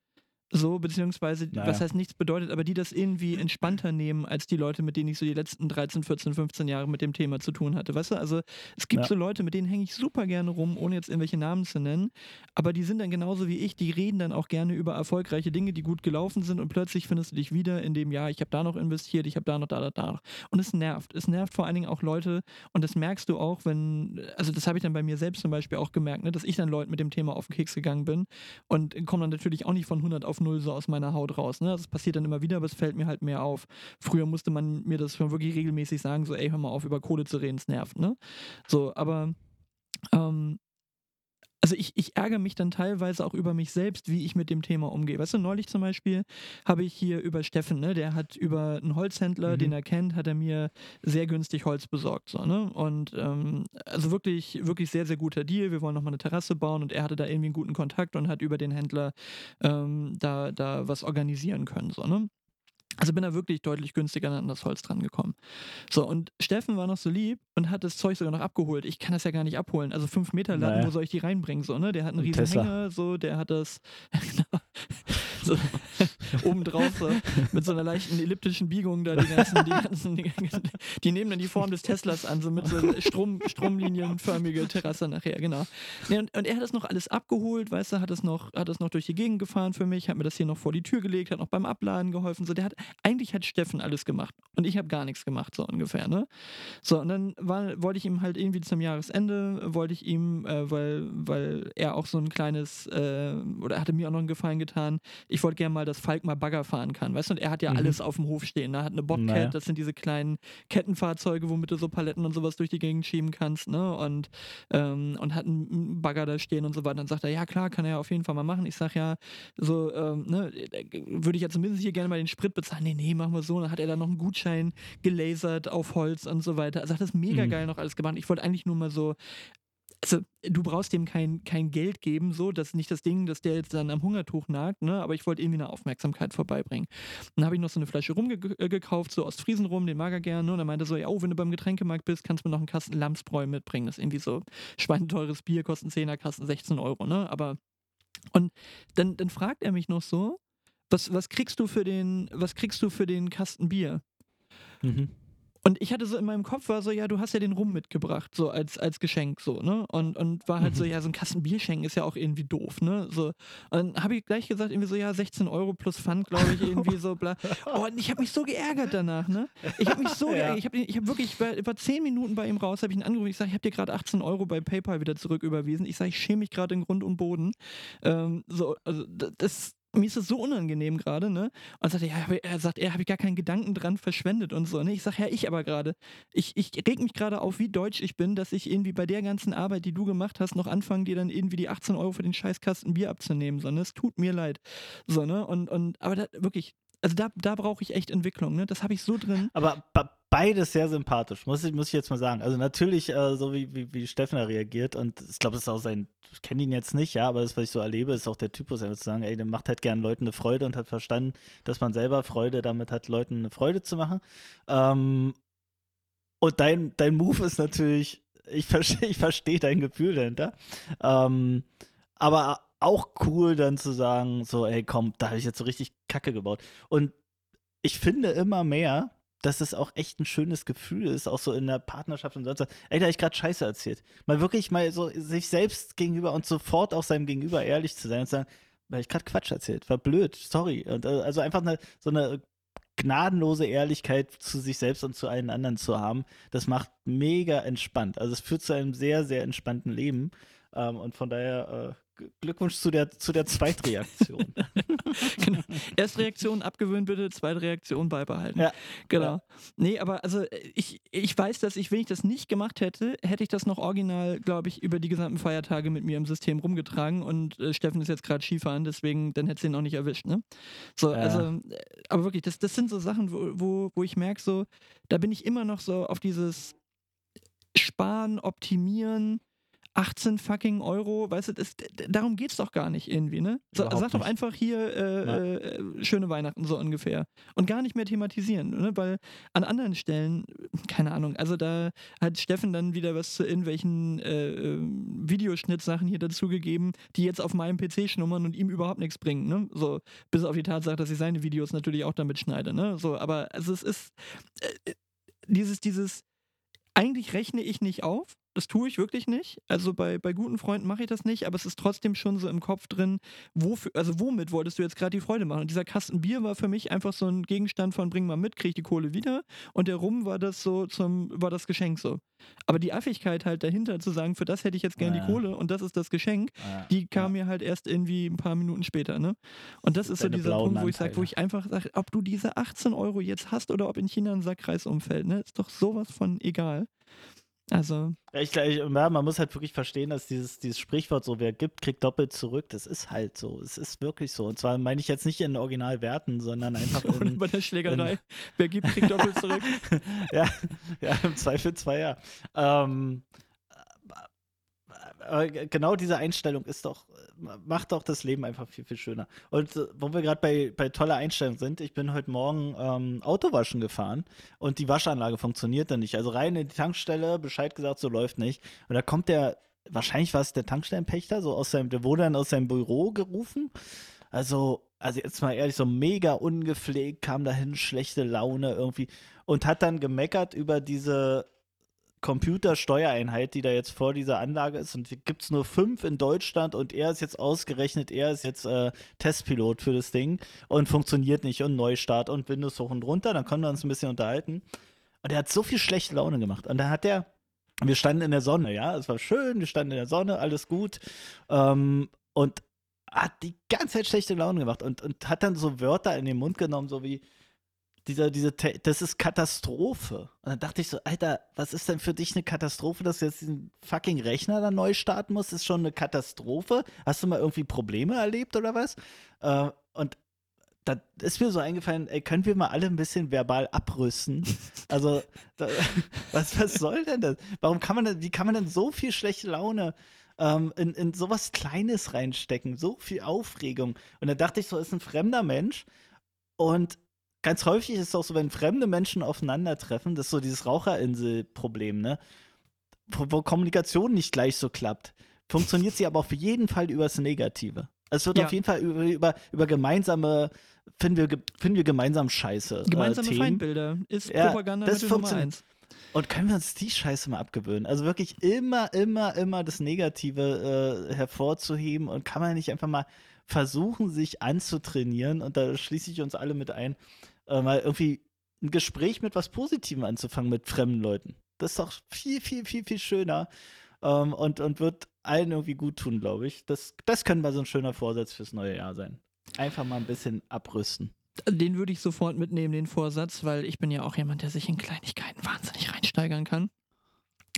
So, beziehungsweise, Naja. was heißt nichts bedeutet, aber die das irgendwie entspannter nehmen als die Leute, mit denen ich so die letzten 13, 14, 15 Jahre mit dem Thema zu tun hatte. Weißt du, also es gibt Ja. so Leute, mit denen hänge ich super gerne rum, ohne jetzt irgendwelche Namen zu nennen, aber die sind dann genauso wie ich, die reden dann auch gerne über erfolgreiche Dinge, die gut gelaufen sind und plötzlich findest du dich wieder in dem, ja, ich habe da noch investiert, ich habe da noch, da, da, da noch. Und es nervt. Es nervt vor allen Dingen auch Leute und das merkst du auch, wenn, also das habe ich dann bei mir selbst zum Beispiel auch gemerkt, ne, dass ich dann Leuten mit dem Thema auf den Keks gegangen bin und komme dann natürlich auch nicht von 100 auf 0 so aus meiner Haut raus. Ne? Das passiert dann immer wieder, aber es fällt mir halt mehr auf. Früher musste man mir das schon wirklich regelmäßig sagen, so, ey, hör mal auf, über Kohle zu reden, es nervt, ne? So, aber ähm, also ich, ich ärgere mich dann teilweise auch über mich selbst, wie ich mit dem Thema umgehe. Weißt du, neulich zum Beispiel habe ich hier über Steffen, ne, der hat über einen Holzhändler, Mhm. den er kennt, hat er mir sehr günstig Holz besorgt. So, ne? Und ähm, also wirklich, wirklich sehr, sehr guter Deal. Wir wollen nochmal eine Terrasse bauen und er hatte da irgendwie einen guten Kontakt und hat über den Händler ähm, da, da was organisieren können. So, ne? Also bin da wirklich deutlich günstiger an das Holz dran gekommen. So, und Steffen war noch so lieb und hat das Zeug sogar noch abgeholt. Ich kann das ja gar nicht abholen. Also fünf Meter Latten, Naja. wo soll ich die reinbringen? So, ne? Der hat einen Ein riesen Tesla. Hänger, so, der hat das so, obendrauf so, mit so einer leichten elliptischen Biegung da die ganzen, die ganzen, die, die nehmen dann die Form des Teslas an, so mit so Strom, stromlinienförmige Terrasse nachher, genau. Nee, und, und er hat das noch alles abgeholt, weißt du, hat das noch, hat das noch durch die Gegend gefahren für mich, hat mir das hier noch vor die Tür gelegt, hat noch beim Abladen geholfen. So, der hat, eigentlich hat Steffen alles gemacht und ich habe gar nichts gemacht, so ungefähr, ne? So, und dann war, wollte ich ihm halt irgendwie zum Jahresende, wollte ich ihm, äh, weil, weil er auch so ein kleines, äh, oder er hatte mir auch noch einen Gefallen getan, ich wollte gerne mal, dass Falk mal Bagger fahren kann, weißt du, und er hat ja Mhm. alles auf dem Hof stehen, ne? hat eine Bobcat, Naja. das sind diese kleinen Kettenfahrzeuge, womit du so Paletten und sowas durch die Gegend schieben kannst, ne, und, ähm, und hat einen Bagger da stehen und so weiter, dann sagt er, ja klar, kann er auf jeden Fall mal machen, ich sag ja, so, ähm, ne, würde ich ja zumindest hier gerne mal den Sprit bezahlen, nee, nee, machen wir so, dann hat er da noch einen Gutschein gelasert auf Holz und so weiter, also hat das mega Mhm. geil noch alles gemacht, ich wollte eigentlich nur mal so, also du brauchst dem kein, kein Geld geben, so, das ist nicht das Ding, dass der jetzt dann am Hungertuch nagt, ne, aber ich wollte irgendwie eine Aufmerksamkeit vorbeibringen. Dann habe ich noch so eine Flasche Rum ge äh, so Ostfriesen rum, den mag er gerne, und er meinte so, ja, oh, wenn du beim Getränkemarkt bist, kannst du mir noch einen Kasten Lamsbräu mitbringen, das ist irgendwie so schweineteures Bier, kostet 10er, Kasten 16 Euro, ne, aber Und dann, dann fragt er mich noch so, was, was kriegst du für den, was kriegst du für den Kasten Bier? Mhm. Und ich hatte so in meinem Kopf war so, ja, du hast ja den Rum mitgebracht, so als, als Geschenk, so, ne? Und, und war halt Mhm. so, ja, so ein Kasten Bier schenken ist ja auch irgendwie doof, ne? So. Und dann habe ich gleich gesagt, irgendwie so, ja, 16 Euro plus Pfand, glaube ich, irgendwie so, bla. Oh, und ich habe mich so geärgert danach, ne? Ich habe mich so Ja. geärgert. Ich habe ich hab wirklich, ich war, ich war 10 Minuten bei ihm raus, habe ich ihn angerufen, ich sage, ich habe dir gerade 18 Euro bei PayPal wieder zurücküberwiesen. Ich sage, ich schäme mich gerade in Grund und Boden. Ähm, so, also, das. Mir ist das so unangenehm gerade, ne? Und sagt er, ja, er sagt, er habe ich gar keinen Gedanken dran verschwendet und so. Ne? Ich sage, ja, ich aber gerade. Ich, ich reg mich gerade auf, wie deutsch ich bin, dass ich irgendwie bei der ganzen Arbeit, die du gemacht hast, noch anfange, dir dann irgendwie die 18 Euro für den Scheißkasten Bier abzunehmen. So, ne? Es tut mir leid. So, ne? Und, und aber da, wirklich, also da, da brauche ich echt Entwicklung, ne? Das habe ich so drin. Aber be- beides sehr sympathisch, muss ich, muss ich jetzt mal sagen. Also natürlich, äh, so wie, wie, wie Steffen da reagiert und ich glaube, das ist auch sein, ich kenne ihn jetzt nicht, ja, aber das, was ich so erlebe, ist auch der Typus, einfach zu sagen, ey, der macht halt gern Leuten eine Freude und hat verstanden, dass man selber Freude damit hat, Leuten eine Freude zu machen. Ähm, und dein, dein Move ist natürlich, ich verstehe ich versteh dein Gefühl dahinter. Ähm, aber auch cool dann zu sagen, so, ey, komm, da habe ich jetzt so richtig Kacke gebaut. Und ich finde immer mehr, dass es auch echt ein schönes Gefühl ist, auch so in der Partnerschaft und sonst was. Ey, da habe ich gerade Scheiße erzählt. Mal wirklich mal so sich selbst gegenüber und sofort auch seinem Gegenüber ehrlich zu sein und zu sagen, weil ich gerade Quatsch erzählt, war blöd, sorry. Und, äh, also einfach eine, so eine gnadenlose Ehrlichkeit zu sich selbst und zu allen anderen zu haben, das macht mega entspannt. Also es führt zu einem sehr, sehr entspannten Leben. Ähm, und von daher äh, Glückwunsch zu der, zu der Zweitreaktion. genau. Erste Reaktion abgewöhnen bitte, zweite Reaktion beibehalten. Ja. Genau. Ja. Nee, aber also ich, ich weiß, dass ich, wenn ich das nicht gemacht hätte, hätte ich das noch original, glaube ich, über die gesamten Feiertage mit mir im System rumgetragen und äh, Steffen ist jetzt gerade Skifahren, deswegen, dann hätte sie ihn auch nicht erwischt, ne? So, Ja. also, äh, aber wirklich, das, das sind so Sachen, wo, wo, wo ich merke, so, da bin ich immer noch so auf dieses Sparen, Optimieren, 18 fucking Euro, weißt du, das, darum geht's doch gar nicht irgendwie, ne? So, sag doch einfach hier äh, äh, schöne Weihnachten so ungefähr und gar nicht mehr thematisieren, ne? Weil an anderen Stellen, keine Ahnung, also da hat Steffen dann wieder was zu irgendwelchen äh, äh, Videoschnittsachen hier dazugegeben, die jetzt auf meinem PC schnummern und ihm überhaupt nichts bringen, ne? So, bis auf die Tatsache, dass ich seine Videos natürlich auch damit schneide, ne? So, aber also es ist äh, dieses, dieses, eigentlich rechne ich nicht auf. Das tue ich wirklich nicht. Also bei, bei guten Freunden mache ich das nicht, aber es ist trotzdem schon so im Kopf drin, wofür, also womit wolltest du jetzt gerade die Freude machen? Und dieser Kasten Bier war für mich einfach so ein Gegenstand von bring mal mit, krieg ich die Kohle wieder. Und der Rum war das so zum, war das Geschenk so. Aber die Affigkeit halt dahinter zu sagen, für das hätte ich jetzt gerne Ja. die Kohle und das ist das Geschenk, Ja, die kam ja. mir halt erst irgendwie ein paar Minuten später, ne? Und das ist so dieser Punkt, wo ich sage, wo ich einfach sage, ob du diese 18 Euro jetzt hast oder ob in China ein Sackkreis umfällt, ne? Ist doch sowas von egal. Also, ich, ich, ja, man muss halt wirklich verstehen, dass dieses, dieses Sprichwort so, wer gibt, kriegt doppelt zurück, das ist halt so. Es ist wirklich so. Und zwar meine ich jetzt nicht in Originalwerten, sondern einfach in, bei der Schlägerei, wer gibt, kriegt doppelt zurück. ja, ja, im Zweifel zwei, ja. Ähm, genau diese Einstellung ist doch, macht doch das Leben einfach viel, viel schöner. Und äh, wo wir gerade bei, bei toller Einstellung sind, ich bin heute Morgen ähm, Autowaschen gefahren und die Waschanlage funktionierte nicht. Also rein in die Tankstelle, Bescheid gesagt, so läuft nicht. Und da kommt der, wahrscheinlich war es der Tankstellenpächter, so aus seinem, der wurde dann aus seinem Büro gerufen. Also, also jetzt mal ehrlich, so mega ungepflegt, kam dahin, schlechte Laune irgendwie und hat dann gemeckert über diese Computersteuereinheit, die da jetzt vor dieser Anlage ist. Und gibt es nur fünf in Deutschland und er ist jetzt ausgerechnet, er ist jetzt äh, Testpilot für das Ding und funktioniert nicht und Neustart und Windows hoch und runter. Dann können wir uns ein bisschen unterhalten. Und er hat so viel schlechte Laune gemacht. Und dann hat er, wir standen in der Sonne, ja, es war schön, wir standen in der Sonne, alles gut. Ähm, und hat die ganze Zeit schlechte Laune gemacht und, und hat dann so Wörter in den Mund genommen, so wie, dieser, diese, das ist Katastrophe. Und dann dachte ich so, Alter, was ist denn für dich eine Katastrophe, dass du jetzt diesen fucking Rechner da neu starten musst? Ist schon eine Katastrophe? Hast du mal irgendwie Probleme erlebt oder was? Äh, und da ist mir so eingefallen, ey, können wir mal alle ein bisschen verbal abrüsten? Also, da, was, was soll denn das? Warum kann man denn, wie kann man denn so viel schlechte Laune ähm, in, in sowas Kleines reinstecken? So viel Aufregung. Und da dachte ich so, ist ein fremder Mensch und ganz häufig ist es auch so, wenn fremde Menschen aufeinandertreffen, das ist so dieses Raucherinsel-Problem, ne? Wo, wo Kommunikation nicht gleich so klappt, funktioniert sie aber auf jeden Fall übers Negative. Es wird Ja. auf jeden Fall über, über, über gemeinsame, finden wir, finden wir gemeinsam Scheiße. Gemeinsame äh. Feindbilder ist Ja, Propaganda das Nummer eins. Und können wir uns die Scheiße mal abgewöhnen? Also wirklich immer, immer, immer das Negative äh, hervorzuheben und kann man nicht einfach mal versuchen, sich anzutrainieren und da schließe ich uns alle mit ein, äh, mal irgendwie ein Gespräch mit was Positivem anzufangen mit fremden Leuten. Das ist doch viel, viel, viel, viel schöner ähm, und, und wird allen irgendwie gut tun, glaube ich. Das, das könnte mal so ein schöner Vorsatz fürs neue Jahr sein. Einfach mal ein bisschen abrüsten. Den würde ich sofort mitnehmen, den Vorsatz, weil ich bin ja auch jemand, der sich in Kleinigkeiten wahnsinnig reinsteigern kann.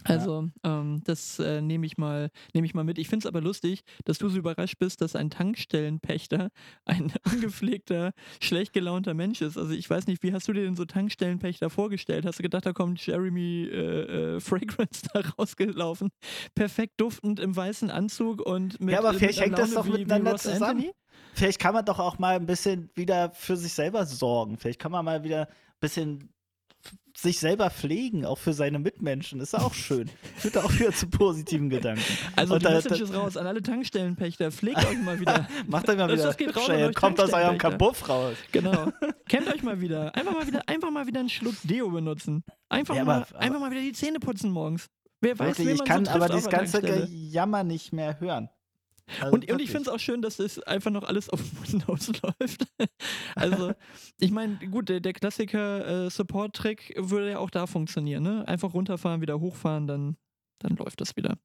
Also, ähm, das äh, nehme ich, mal- nehme ich mal mit. Ich finde es aber lustig, dass du so überrascht bist, dass ein Tankstellenpächter ein ungepflegter, schlecht gelaunter Mensch ist. Also, ich weiß nicht, wie hast du dir denn so Tankstellenpächter vorgestellt? Hast du gedacht, da kommt Jeremy äh, äh, Fragrance da rausgelaufen? Perfekt duftend im weißen Anzug und mit. Ja, aber äh, vielleicht hängt das doch wie- wie miteinander Ross zusammen. Anthony? Vielleicht kann man doch auch mal ein bisschen wieder für sich selber sorgen. Vielleicht kann man mal wieder ein bisschen sich selber pflegen, auch für seine Mitmenschen. Ist auch schön. Führt auch wieder zu positiven Gedanken. Also Und die da- Message ist raus an alle Tankstellenpächter. Pflegt euch mal wieder. Macht euch mal Das- wieder. das geht raus kommt aus eurem. Kabuff raus. Genau. Kennt euch mal wieder. Einfach mal wieder, einfach mal wieder einen Schluck Deo benutzen. Einfach, Ja, mal, aber- einfach mal wieder die Zähne putzen morgens. Wer weiß, Wirklich, ich kann aber dieses ganze. Gejammer nicht mehr hören. Also Und, und ich finde es auch schön, dass das einfach noch alles auf Windows läuft. also, ich meine, gut, der, der Klassiker äh, Support-Trick würde ja auch da funktionieren. Ne? Einfach runterfahren, wieder hochfahren, dann, dann läuft das wieder.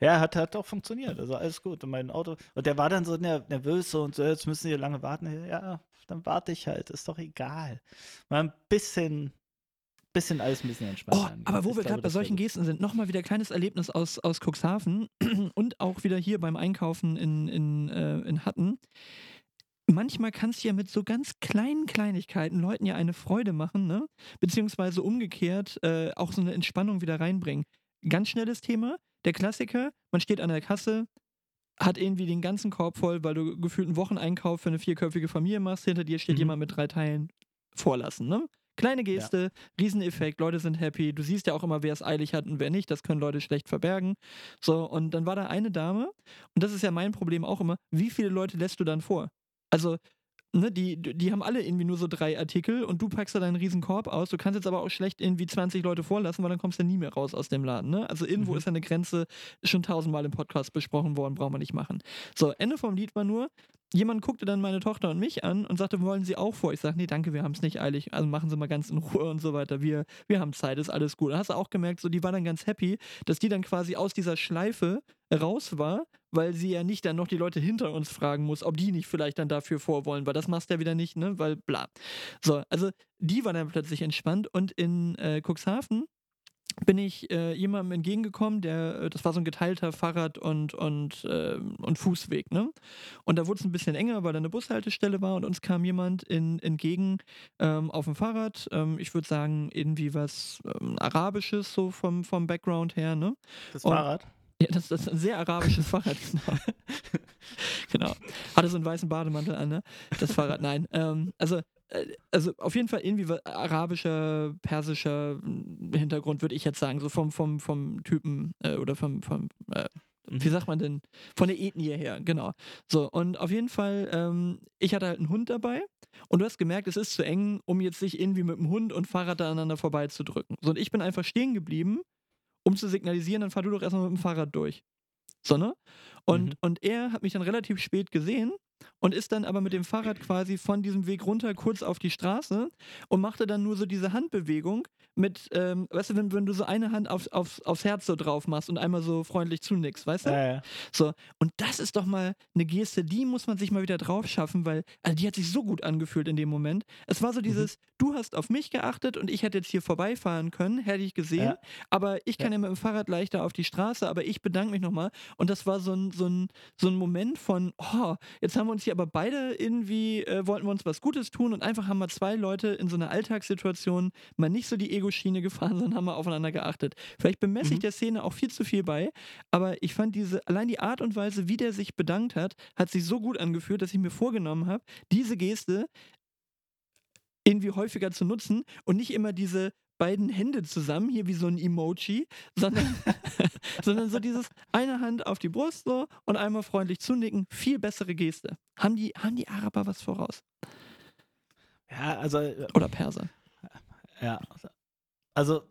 Ja, hat, hat auch funktioniert. Also alles gut. Und mein Auto. Und der war dann so ner nervös und so, jetzt müssen wir lange warten. Ja, dann warte ich halt. Ist doch egal. Mal ein bisschen, bisschen alles ein bisschen entspannt. Oh, aber wo Ich wir gerade bei solchen. Gesten sind, nochmal wieder kleines Erlebnis aus, aus Cuxhaven und auch wieder hier beim Einkaufen in, in, äh, in Hatten. Manchmal kannst du ja mit so ganz kleinen Kleinigkeiten Leuten ja eine Freude machen, ne? Beziehungsweise umgekehrt äh, auch so eine Entspannung wieder reinbringen. Ganz schnelles Thema, der Klassiker, man steht an der Kasse, hat irgendwie den ganzen Korb voll, weil du gefühlt einen Wocheneinkauf für eine vierköpfige Familie machst, hinter dir steht Mhm. jemand mit drei Teilen vorlassen, ne? Kleine Geste, Rieseneffekt, Leute sind happy. Du siehst ja auch immer, wer es eilig hat und wer nicht. Das können Leute schlecht verbergen. So, und dann war da eine Dame, und das ist ja mein Problem auch immer, wie viele Leute lässt du dann vor? Also, ne, die, die haben alle irgendwie nur so drei Artikel und du packst da deinen riesen Korb aus. Du kannst jetzt aber auch schlecht irgendwie 20 Leute vorlassen, weil dann kommst du nie mehr raus aus dem Laden. Ne? Also irgendwo Mhm. ist eine Grenze, schon tausendmal im Podcast besprochen worden, brauchen wir nicht machen. So, Ende vom Lied war nur, jemand guckte dann meine Tochter und mich an und sagte, wollen Sie auch vor? Ich sage, nee, danke, wir haben es nicht eilig. Also machen Sie mal ganz in Ruhe und so weiter. Wir, wir haben Zeit, ist alles gut. Da hast du auch gemerkt, so, die war dann ganz happy, dass die dann quasi aus dieser Schleife raus war, weil sie ja nicht dann noch die Leute hinter uns fragen muss, ob die nicht vielleicht dann dafür vorwollen, weil das machst du ja wieder nicht, ne? Weil bla. So, also die war dann plötzlich entspannt und in äh, Cuxhaven bin ich äh, jemandem entgegengekommen, der, äh, das war so ein geteilter Fahrrad- und, und, äh, und Fußweg, ne? Und da wurde es ein bisschen enger, weil da eine Bushaltestelle war und uns kam jemand in, entgegen ähm, auf dem Fahrrad. Ähm, ich würde sagen, irgendwie was ähm, Arabisches, so vom, vom Background her, ne? Das Und- Fahrrad. Ja, das, das ist ein sehr arabisches Fahrrad, genau. genau. Hatte so einen weißen Bademantel an, ne? Das Fahrrad, nein. Ähm, also, also auf jeden Fall irgendwie arabischer, persischer mm, Hintergrund, würde ich jetzt sagen, so vom, vom, vom Typen äh, oder vom, vom äh, wie sagt man denn? Von der Ethnie her, genau. So, und auf jeden Fall, ähm, ich hatte halt einen Hund dabei und du hast gemerkt, es ist zu eng, um jetzt sich irgendwie mit dem Hund und Fahrrad da aneinander vorbeizudrücken. So, und ich bin einfach stehen geblieben, um zu signalisieren, dann fahr du doch erstmal mit dem Fahrrad durch. So, ne? Und, Mhm. und er hat mich dann relativ spät gesehen und ist dann aber mit dem Fahrrad quasi von diesem Weg runter kurz auf die Straße und machte dann nur so diese Handbewegung mit, ähm, weißt du, wenn, wenn du so eine Hand aufs, aufs, aufs Herz so drauf machst und einmal so freundlich zunickst, weißt du? Ja, ja. So, und das ist doch mal eine Geste, die muss man sich mal wieder drauf schaffen, weil, also die hat sich so gut angefühlt in dem Moment. Es war so Mhm. dieses, du hast auf mich geachtet und ich hätte jetzt hier vorbeifahren können, hätte ich gesehen, Ja. aber ich kann ja. mit dem Fahrrad leichter auf die Straße, aber ich bedanke mich nochmal. Und das war so ein, so ein, so ein Moment von, oh, jetzt haben wir uns hier aber beide irgendwie, äh, wollten wir uns was Gutes tun und einfach haben wir zwei Leute in so einer Alltagssituation mal nicht so die Ego-Schiene gefahren, sondern haben wir aufeinander geachtet. Vielleicht bemesse ich Mhm. der Szene auch viel zu viel bei, aber ich fand diese, allein die Art und Weise, wie der sich bedankt hat, hat sich so gut angefühlt, dass ich mir vorgenommen habe, diese Geste irgendwie häufiger zu nutzen und nicht immer diese beiden Hände zusammen, hier wie so ein Emoji, sondern, sondern so dieses eine Hand auf die Brust so und einmal freundlich zunicken. Viel bessere Geste. Haben die, haben die Araber was voraus? Ja, also. äh, Oder Perser? Ja. Also,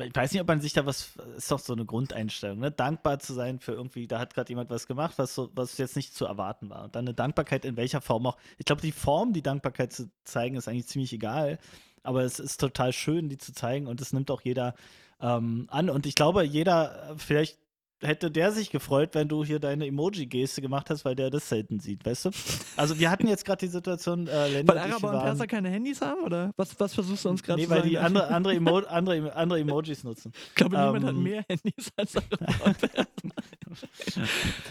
ich weiß nicht, ob man sich da was, ist doch so eine Grundeinstellung, ne? Dankbar zu sein für irgendwie, da hat gerade jemand was gemacht, was, so, was jetzt nicht zu erwarten war. Und dann eine Dankbarkeit in welcher Form auch. Ich glaube, die Form, die Dankbarkeit zu zeigen, ist eigentlich ziemlich egal. Aber es ist total schön, die zu zeigen und es nimmt auch jeder ähm, an. Und ich glaube, jeder, äh, vielleicht hätte der sich gefreut, wenn du hier deine Emoji-Geste gemacht hast, weil der das selten sieht, weißt du? Also wir hatten jetzt gerade die Situation, äh, Lenny Weil Araber und Perser keine Handys haben? Oder was, was versuchst du uns gerade Nee, zu weil sagen? die andere, andere, Emo andere, andere Emojis nutzen. ich glaube, niemand hat ähm, mehr Handys als Araber und Perser.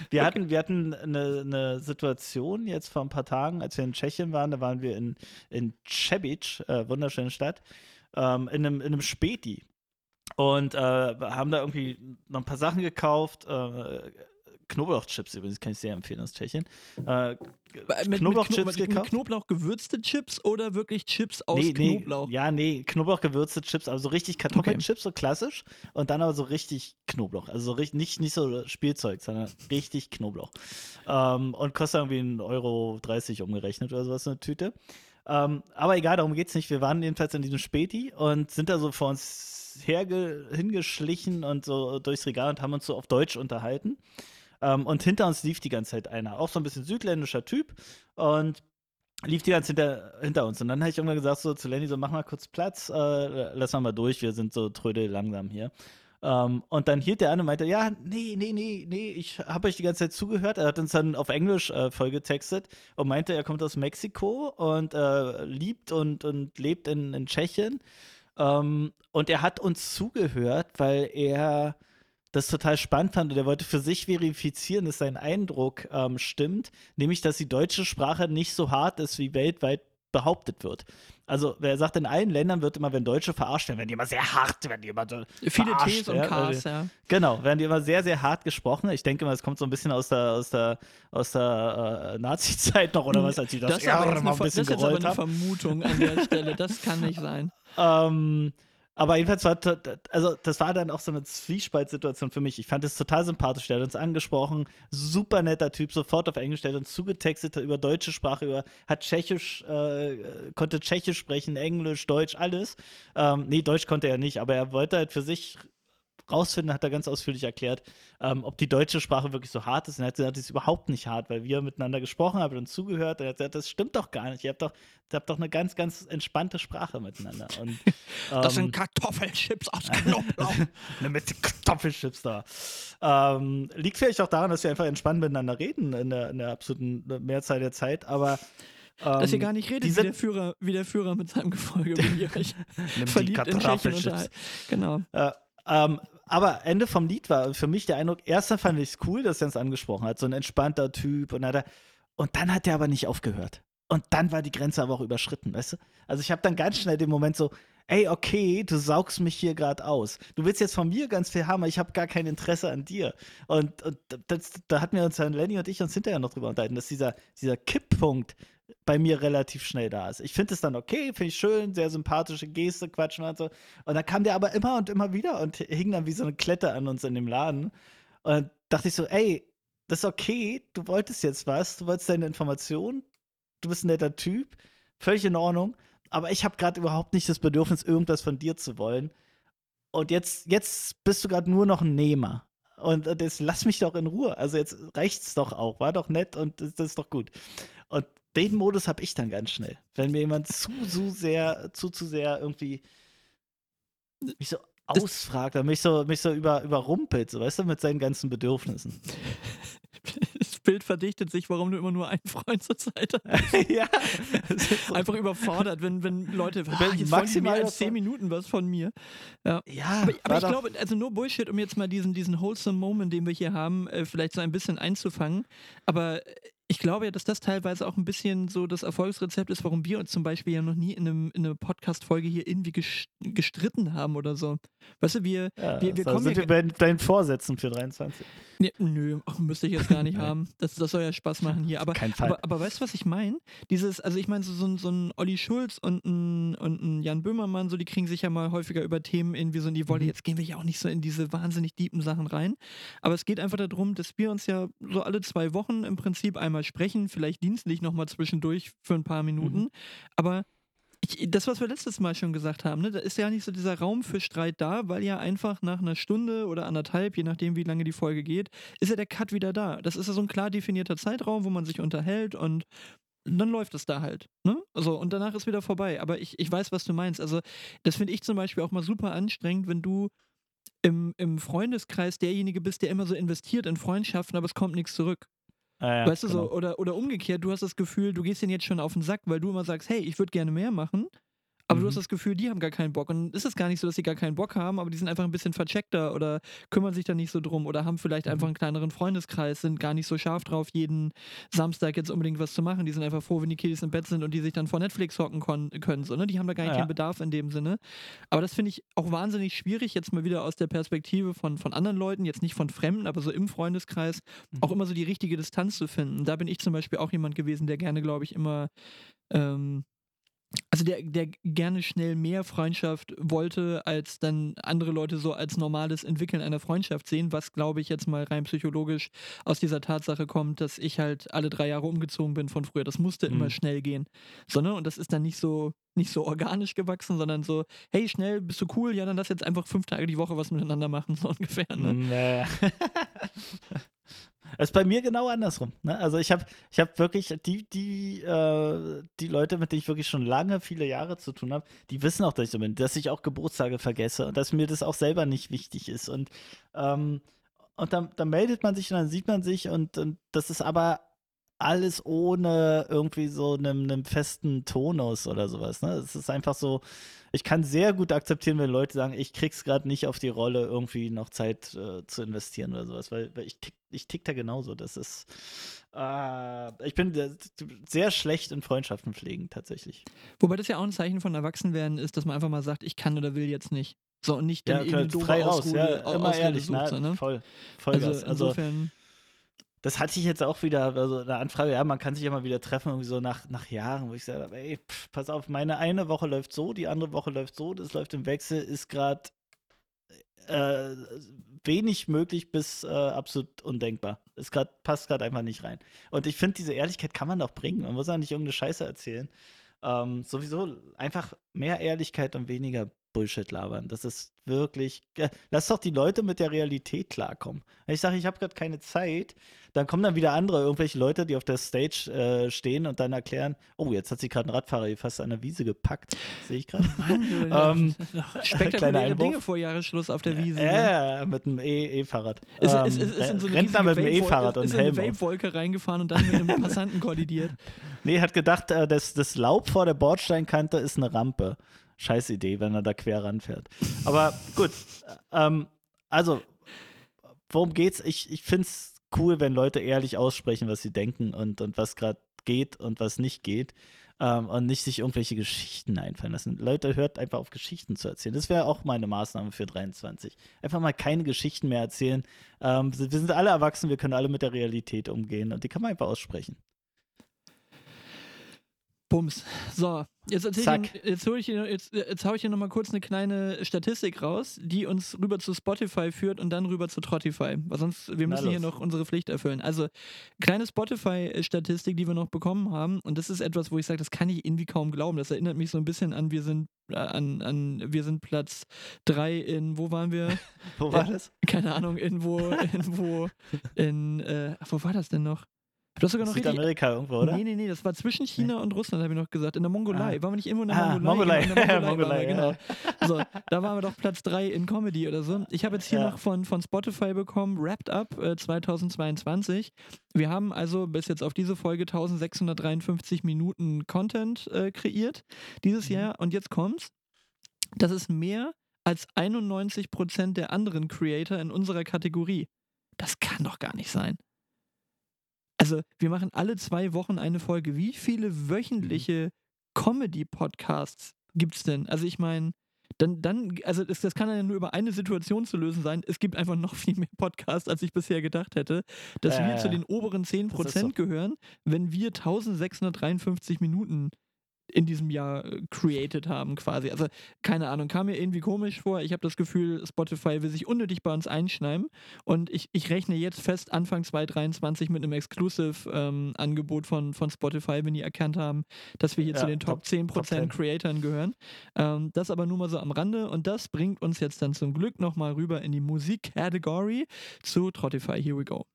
Wir hatten, wir hatten eine, eine Situation jetzt vor ein paar Tagen, als wir in Tschechien waren, da waren wir in, in Cebic, äh, wunderschöne Stadt, ähm, in, einem, in einem Späti. Und äh, haben da irgendwie noch ein paar Sachen gekauft. Äh, Knoblauchchips übrigens, kann ich sehr empfehlen aus Tschechien. Äh, Mit, Knoblauchchips mit, Kno mit gekauft. Knoblauch gewürzte Chips oder wirklich Chips aus nee, nee, Knoblauch? Ja, nee, Knoblauchgewürzte Chips, also so richtig Kartoffelchips, so klassisch. Und dann aber so richtig Knoblauch. Also so richtig, nicht, nicht so Spielzeug, sondern richtig Knoblauch. Ähm, und kostet irgendwie 1,30 Euro umgerechnet oder sowas, eine Tüte. Ähm, aber egal, darum geht's nicht. Wir waren jedenfalls in diesem Späti und sind da so vor uns herge hingeschlichen und so durchs Regal und haben uns so auf Deutsch unterhalten. Ähm, und hinter uns lief die ganze Zeit einer, auch so ein bisschen südländischer Typ. Und lief die ganze hinter, hinter uns. Und dann habe ich irgendwann gesagt so zu Lenny, so mach mal kurz Platz, äh, lass mal mal durch, wir sind so trödel langsam hier. Ähm, und dann hielt der an und meinte, ja, nee, nee, nee, nee, ich habe euch die ganze Zeit zugehört. Er hat uns dann auf Englisch äh, vollgetextet und meinte, er kommt aus Mexiko und äh, liebt und, und lebt in, in Tschechien. Ähm, und er hat uns zugehört, weil er das total spannend fand und er wollte für sich verifizieren, dass sein Eindruck ähm, stimmt, nämlich, dass die deutsche Sprache nicht so hart ist, wie weltweit behauptet wird. Also, wer sagt, in allen Ländern wird immer, wenn Deutsche verarscht werden, werden die immer sehr hart, werden die immer so Viele T's und ja, K's, weil- ja. Genau, werden die immer sehr, sehr hart gesprochen. Ich denke mal, es kommt so ein bisschen aus der, aus der, aus der äh, Nazi-Zeit noch oder was, als die das, Das ist jetzt mal eine, ein das ist aber eine. Vermutung an der Stelle. Das kann nicht sein. Ähm, aber jedenfalls war, also das war dann auch so eine Zwiespaltsituation für mich. Ich fand es total sympathisch. Der hat uns angesprochen, super netter Typ, sofort auf Englisch, der hat uns zugetextet über deutsche Sprache, über, hat Tschechisch, äh, konnte Tschechisch sprechen, Englisch, Deutsch, alles. Ähm, nee, Deutsch konnte er nicht, aber er wollte halt für sich rausfinden, hat er ganz ausführlich erklärt, ähm, ob die deutsche Sprache wirklich so hart ist. Und er hat gesagt, das ist überhaupt nicht hart, weil wir miteinander gesprochen haben und zugehört. Und er hat gesagt, das stimmt doch gar nicht. Ihr habt doch, ihr habt doch eine ganz, ganz entspannte Sprache miteinander. Und, Das ähm, sind Kartoffelchips aus Knoblauch. eine mit Kartoffelchips da. Ähm, liegt vielleicht auch daran, dass wir einfach entspannt miteinander reden in der, in der absoluten Mehrzahl der Zeit, aber ähm, Dass ihr gar nicht redet, die wie der, Führer, wie der Führer mit seinem Gefolge, wenn ihr euch die verliebt in Tschechien Kartoffelchips. unterhalten. Genau. Äh, ähm, aber Ende vom Lied war für mich der Eindruck, erster fand ich es cool, dass er uns angesprochen hat, so ein entspannter Typ und, hat er, und dann hat er aber nicht aufgehört. Und dann war die Grenze aber auch überschritten, weißt du? Also ich habe dann ganz schnell den Moment so, ey, okay, du saugst mich hier gerade aus. Du willst jetzt von mir ganz viel haben, aber ich habe gar kein Interesse an dir. Und, und das, da hatten wir uns dann, Lenny und ich, uns hinterher noch drüber unterhalten, dass dieser, dieser Kipppunkt bei mir relativ schnell da ist. Ich finde es dann okay, finde ich schön, sehr sympathische Geste, quatschen und so. Und dann kam der aber immer und immer wieder und hing dann wie so eine Klette an uns in dem Laden. Und dann dachte ich so, ey, das ist okay, du wolltest jetzt was, du wolltest deine Information, du bist ein netter Typ, völlig in Ordnung, aber ich habe gerade überhaupt nicht das Bedürfnis, irgendwas von dir zu wollen. Und jetzt, jetzt bist du gerade nur noch ein Nehmer. Und das lass mich doch in Ruhe. Also jetzt reicht's doch auch. War doch nett und das ist doch gut. Und den Modus habe ich dann ganz schnell. Wenn mir jemand zu, zu sehr, zu, zu sehr irgendwie mich so ausfragt, oder mich so, mich so über, überrumpelt, so, weißt du, mit seinen ganzen Bedürfnissen. Das Bild verdichtet sich, warum du immer nur einen Freund zur Zeit hast. ja. so- Einfach überfordert, wenn, wenn Leute, ah, Wenn die maximal mehr als 10 Minuten was von mir. Ja. ja, Aber, aber ich glaube, also nur Bullshit, um jetzt mal diesen, diesen wholesome Moment, den wir hier haben, äh, vielleicht so ein bisschen einzufangen. Aber äh, ich glaube ja, dass das teilweise auch ein bisschen so das Erfolgsrezept ist, warum wir uns zum Beispiel ja noch nie in, einem, in einer Podcast-Folge hier irgendwie gestritten haben oder so. Weißt du, wir, Ja, wir, wir kommen sind ja, wir bei deinen Vorsätzen für 23. Nee, nö, ach, müsste ich jetzt gar nicht haben. Das, das soll ja Spaß machen hier. Aber, Kein Fall. aber, aber weißt du, was ich meine? Dieses, also ich meine, so, so, ein- so ein Olli Schulz und ein, und ein Jan Böhmermann, so, die kriegen sich ja mal häufiger über Themen irgendwie so in die Wolle. Mhm. Jetzt gehen wir ja auch nicht so in diese wahnsinnig deepen Sachen rein. Aber es geht einfach darum, dass wir uns ja so alle zwei Wochen im Prinzip einmal sprechen, vielleicht dienstlich nochmal zwischendurch für ein paar Minuten. Mhm. Aber ich, das, was wir letztes Mal schon gesagt haben, ne, da ist ja nicht so dieser Raum für Streit da, weil ja einfach nach einer Stunde oder anderthalb, je nachdem, wie lange die Folge geht, ist ja der Cut wieder da. Das ist ja so ein klar definierter Zeitraum, wo man sich unterhält und dann läuft es da halt. Ne? Also, und danach ist wieder vorbei. Aber ich, ich weiß, was du meinst. Also, das finde ich zum Beispiel auch mal super anstrengend, wenn du im, im Freundeskreis derjenige bist, der immer so investiert in Freundschaften, aber es kommt nichts zurück. Ah, ja, Weißt du genau. so, oder, oder umgekehrt, du hast das Gefühl, du gehst denen jetzt schon auf den Sack, weil du immer sagst, hey, ich würde gerne mehr machen, aber du Mhm. hast das Gefühl, die haben gar keinen Bock. Und ist es gar nicht so, dass sie gar keinen Bock haben, aber die sind einfach ein bisschen vercheckter oder kümmern sich da nicht so drum oder haben vielleicht Mhm. einfach einen kleineren Freundeskreis, sind gar nicht so scharf drauf, jeden Samstag jetzt unbedingt was zu machen. Die sind einfach froh, wenn die Kiddies im Bett sind und die sich dann vor Netflix hocken können. So, ne? Die haben da gar nicht Ja. den Bedarf in dem Sinne. Aber das finde ich auch wahnsinnig schwierig, jetzt mal wieder aus der Perspektive von, von anderen Leuten, jetzt nicht von Fremden, aber so im Freundeskreis, Mhm. auch immer so die richtige Distanz zu finden. Da bin ich zum Beispiel auch jemand gewesen, der gerne, glaube ich, immer, ähm, also der, der gerne schnell mehr Freundschaft wollte, als dann andere Leute so als normales Entwickeln einer Freundschaft sehen, was, glaube ich, jetzt mal rein psychologisch aus dieser Tatsache kommt, dass ich halt alle drei Jahre umgezogen bin von früher. Das musste immer Mhm. schnell gehen. So, ne? Und das ist dann nicht so, nicht so organisch gewachsen, sondern so, hey, schnell, bist du cool? Ja, dann lass jetzt einfach fünf Tage die Woche was miteinander machen, so ungefähr. Ne? Nee. Das ist bei mir genau andersrum. Ne? Also ich habe ich hab wirklich die, die, äh, die Leute, mit denen ich wirklich schon lange, viele Jahre zu tun habe, die wissen auch, dass ich so bin, dass ich auch Geburtstage vergesse und dass mir das auch selber nicht wichtig ist. Und, ähm, und dann, dann meldet man sich und dann sieht man sich und, und das ist aber alles ohne irgendwie so einem, einem festen Tonus oder sowas. Ne? Es ist einfach so, ich kann sehr gut akzeptieren, wenn Leute sagen, ich krieg's gerade nicht auf die Rolle, irgendwie noch Zeit äh, zu investieren oder sowas, weil, weil ich, tick, ich tick da genauso. Das ist, äh, ich bin sehr- schlecht in Freundschaften pflegen, tatsächlich. Wobei das ja auch ein Zeichen von Erwachsenwerden ist, dass man einfach mal sagt, ich kann oder will jetzt nicht. So, und nicht dann Ja, klar, frei raus, ja, immer ehrlich, sucht, ne? so, ne? voll, Also Vollgas. Also, insofern, das hatte ich jetzt auch wieder, also eine Anfrage, ja, man kann sich ja mal wieder treffen, irgendwie so nach, nach Jahren, wo ich sage, ey, pff, pass auf, meine eine Woche läuft so, die andere Woche läuft so, das läuft im Wechsel, ist gerade äh, wenig möglich bis äh, absolut undenkbar. Es grad, passt gerade einfach nicht rein. Und ich finde, diese Ehrlichkeit kann man doch bringen. Man muss ja nicht irgendeine Scheiße erzählen. Ähm, sowieso einfach mehr Ehrlichkeit und weniger Bullshit labern. Das ist wirklich. Lass doch die Leute mit der Realität klarkommen. Wenn ich sage, ich habe gerade keine Zeit, dann kommen dann wieder andere, irgendwelche Leute, die auf der Stage äh, stehen und dann erklären: Oh, jetzt hat sich gerade ein Radfahrer hier fast an der Wiese gepackt. Sehe ich gerade. Ähm, kleiner spektakuläre. Dinge vor Jahresschluss auf der Wiese. Ja, ja, mit einem E- E-Fahrrad. Ist, Ähm, ist, ist, ist in so eine Rentner mit einem Vape- E-Fahrrad ist, und ist in eine Helm. Vape-Wolke reingefahren und dann mit einem Passanten kollidiert. Nee, hat gedacht, äh, das, das Laub vor der Bordsteinkante ist eine Rampe. Scheiß Idee, wenn er da quer ranfährt. Aber gut, ähm, also, worum geht's? Ich, ich finde es cool, wenn Leute ehrlich aussprechen, was sie denken und, und was gerade geht und was nicht geht. Ähm, und nicht sich irgendwelche Geschichten einfallen lassen. Leute, hört einfach auf, Geschichten zu erzählen. Das wäre auch meine Maßnahme für 23. Einfach mal keine Geschichten mehr erzählen. Ähm, wir sind alle erwachsen, wir können alle mit der Realität umgehen und die kann man einfach aussprechen. Bums. So, jetzt erzähl Zack. ich, Ihnen- jetzt, ich hier, jetzt, jetzt hau ich hier nochmal kurz eine kleine Statistik raus, die uns rüber zu Spotify führt und dann rüber zu Trottify. Weil sonst, wir müssen hier noch unsere Pflicht erfüllen. Also, kleine Spotify-Statistik, die wir noch bekommen haben. Und das ist etwas, wo ich sage, das kann ich irgendwie kaum glauben. Das erinnert mich so ein bisschen an, wir sind, äh, an, an, wir sind Platz 3 in, wo waren wir? Wo war Äh, das? Keine Ahnung, irgendwo, irgendwo in, äh, ach, wo war das denn noch? Du hast sogar noch richtig, Südamerika irgendwo, oder? Nee, nee, nee, das war zwischen China und Russland, habe ich noch gesagt. In der Mongolei. Ah. Waren wir nicht irgendwo in der Ah, Mongolei? Mongolei. Genau, Mongolei, ja. genau. So, da waren wir doch Platz 3 in Comedy oder so. Ich habe jetzt hier Ja. noch von, von Spotify bekommen, Wrapped Up äh, 2022. Wir haben also bis jetzt auf diese Folge 1653 Minuten Content äh, kreiert dieses Mhm. Jahr. Und jetzt kommt's. Das ist mehr als 91% der anderen Creator in unserer Kategorie. Das kann doch gar nicht sein. Also, wir machen alle zwei Wochen eine Folge. Wie viele Mhm. wöchentliche Comedy-Podcasts gibt's denn? Also, ich meine, dann, dann, also das, das kann ja nur über eine Situation zu lösen sein. Es gibt einfach noch viel mehr Podcasts, als ich bisher gedacht hätte, dass Ja, wir zu ja. den oberen 10% Das ist so. gehören, wenn wir 1653 Minuten in diesem Jahr äh, created haben quasi. Also keine Ahnung, kam mir irgendwie komisch vor. Ich habe das Gefühl, Spotify will sich unnötig bei uns einschneiden und ich, ich rechne jetzt fest Anfang 2023 mit einem Exclusive-Angebot von, von Spotify, wenn die erkannt haben, dass wir hier Ja, zu den Top, Top- 10% Top 10. Creatoren gehören. Ähm, das aber nur mal so am Rande und das bringt uns jetzt dann zum Glück nochmal rüber in die Musik-Category zu Trottify. Here we go.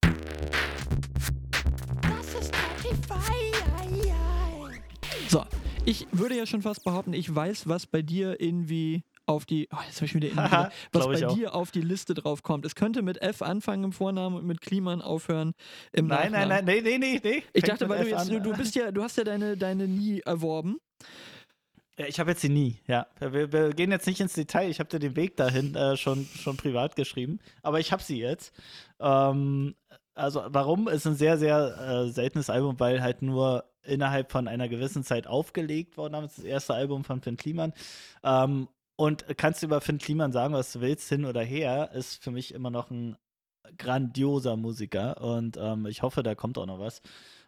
Das ist ei. So, ich würde ja schon fast behaupten, ich weiß, was bei dir irgendwie auf die, oh, jetzt habe ich wieder Haha, was bei dir auf die Liste drauf kommt. Es könnte mit F anfangen im Vornamen und mit Kliman aufhören im Nein, nein, Nachnamen. nein, nee, nee, nee. Ich Fängt dachte, weil du jetzt, an. du bist ja, du hast ja deine, deine nie erworben. Ja, ich habe jetzt die nie, ja. Wir, wir gehen jetzt nicht ins Detail. Ich habe dir den Weg dahin äh, schon, schon privat geschrieben. Aber ich habe sie jetzt. Ähm, also, warum? Ist ein sehr, sehr äh, seltenes Album, weil halt nur innerhalb von einer gewissen Zeit aufgelegt worden ist. Das erste Album von Finn Kliman. Ähm, und kannst du über Finn Kliman sagen, was du willst, hin oder her, ist für mich immer noch ein grandioser Musiker. Und ähm, ich hoffe, da kommt auch noch was.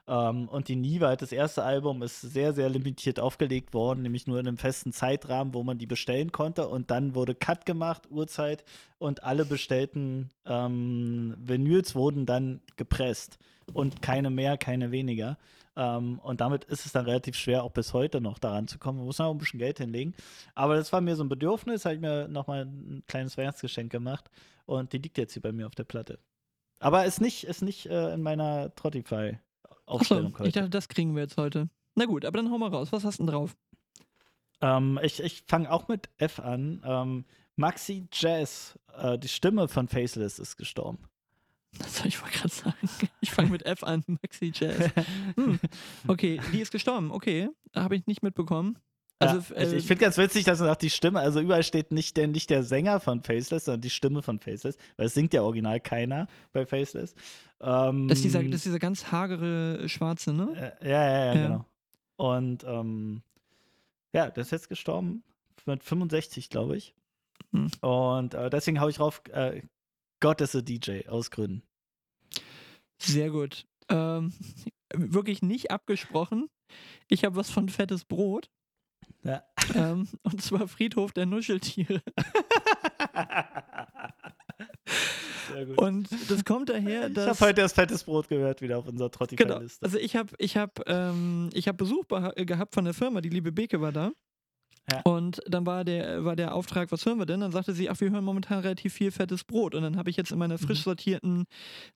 Ähm, und die Niva, das erste Album, ist sehr, sehr limitiert aufgelegt worden, nämlich nur in einem festen Zeitrahmen, wo man die bestellen konnte. Und dann wurde Cut gemacht, Uhrzeit, und alle bestellten ähm, Vinyls wurden dann gepresst. Und keine mehr, keine weniger. Ähm, und damit ist es dann relativ schwer, auch bis heute noch daran zu kommen. Man muss noch ein bisschen Geld hinlegen. Aber das war mir so ein Bedürfnis, habe ich mir nochmal ein kleines Weihnachtsgeschenk gemacht. Und die liegt jetzt hier bei mir auf der Platte. Aber ist nicht, ist nicht äh, in meiner Trottify. Achso, Aufstellung ich dachte, das kriegen wir jetzt heute. Na gut, aber dann hau mal raus. Was hast du denn drauf? Ähm, ich ich fange auch mit F an. Ähm, Maxi Jazz, äh, die Stimme von Faceless ist gestorben. Das soll ich wohl gerade sagen. Ich fange mit F an, Maxi Jazz. Hm. Okay, die ist gestorben. Okay, habe ich nicht mitbekommen. Also, ja, ich äh, ich finde ganz witzig, dass man sagt, die Stimme, also überall steht nicht der, nicht der Sänger von Faceless, sondern die Stimme von Faceless, weil es singt ja original keiner bei Faceless. Ähm, das, ist dieser, das ist dieser ganz hagere Schwarze, ne? äh, ja, ja, ja, Ja. genau. Und ähm, ja, der ist jetzt gestorben mit 65, glaube ich. Hm. Und äh, deswegen hau ich drauf, äh, Gott ist a DJ aus Gründen. Sehr gut. Ähm, wirklich nicht abgesprochen. Ich habe was von fettes Brot. Ja. Ähm, und zwar Friedhof der Nuscheltiere. Sehr gut. Und das kommt daher, ich dass. habe heute das fettes Brot gehört, wieder auf unserer Genau. Trottify-Liste. Also ich habe ich hab, ähm, ich hab Besuch gehabt von der Firma, die liebe Beke war da. Ja. Und dann war der, war der Auftrag, was hören wir denn? Dann sagte sie, ach, wir hören momentan relativ viel fettes Brot. Und dann habe ich jetzt in meiner Mhm. frisch sortierten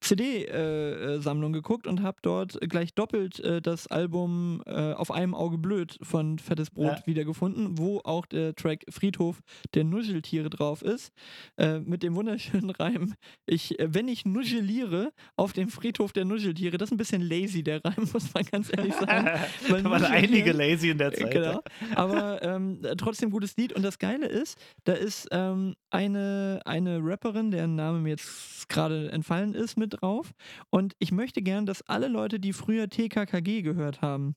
CD-Sammlung geguckt und habe dort gleich doppelt äh, das Album äh, Auf einem Auge blöd von Fettes Brot Ja. wiedergefunden, wo auch der Track Friedhof der Nuscheltiere drauf ist. Äh, mit dem wunderschönen Reim, ich, äh, wenn ich nuscheliere auf dem Friedhof der Nuscheltiere, das ist ein bisschen lazy, der Reim, muss man ganz ehrlich sagen. da waren einige lazy in der Zeit. Genau. Aber ähm, trotzdem gutes Lied. Und das Geile ist, da ist ähm, eine, eine Rapperin, deren Name mir jetzt gerade entfallen ist, mit drauf. Und ich möchte gern, dass alle Leute, die früher TKKG gehört haben,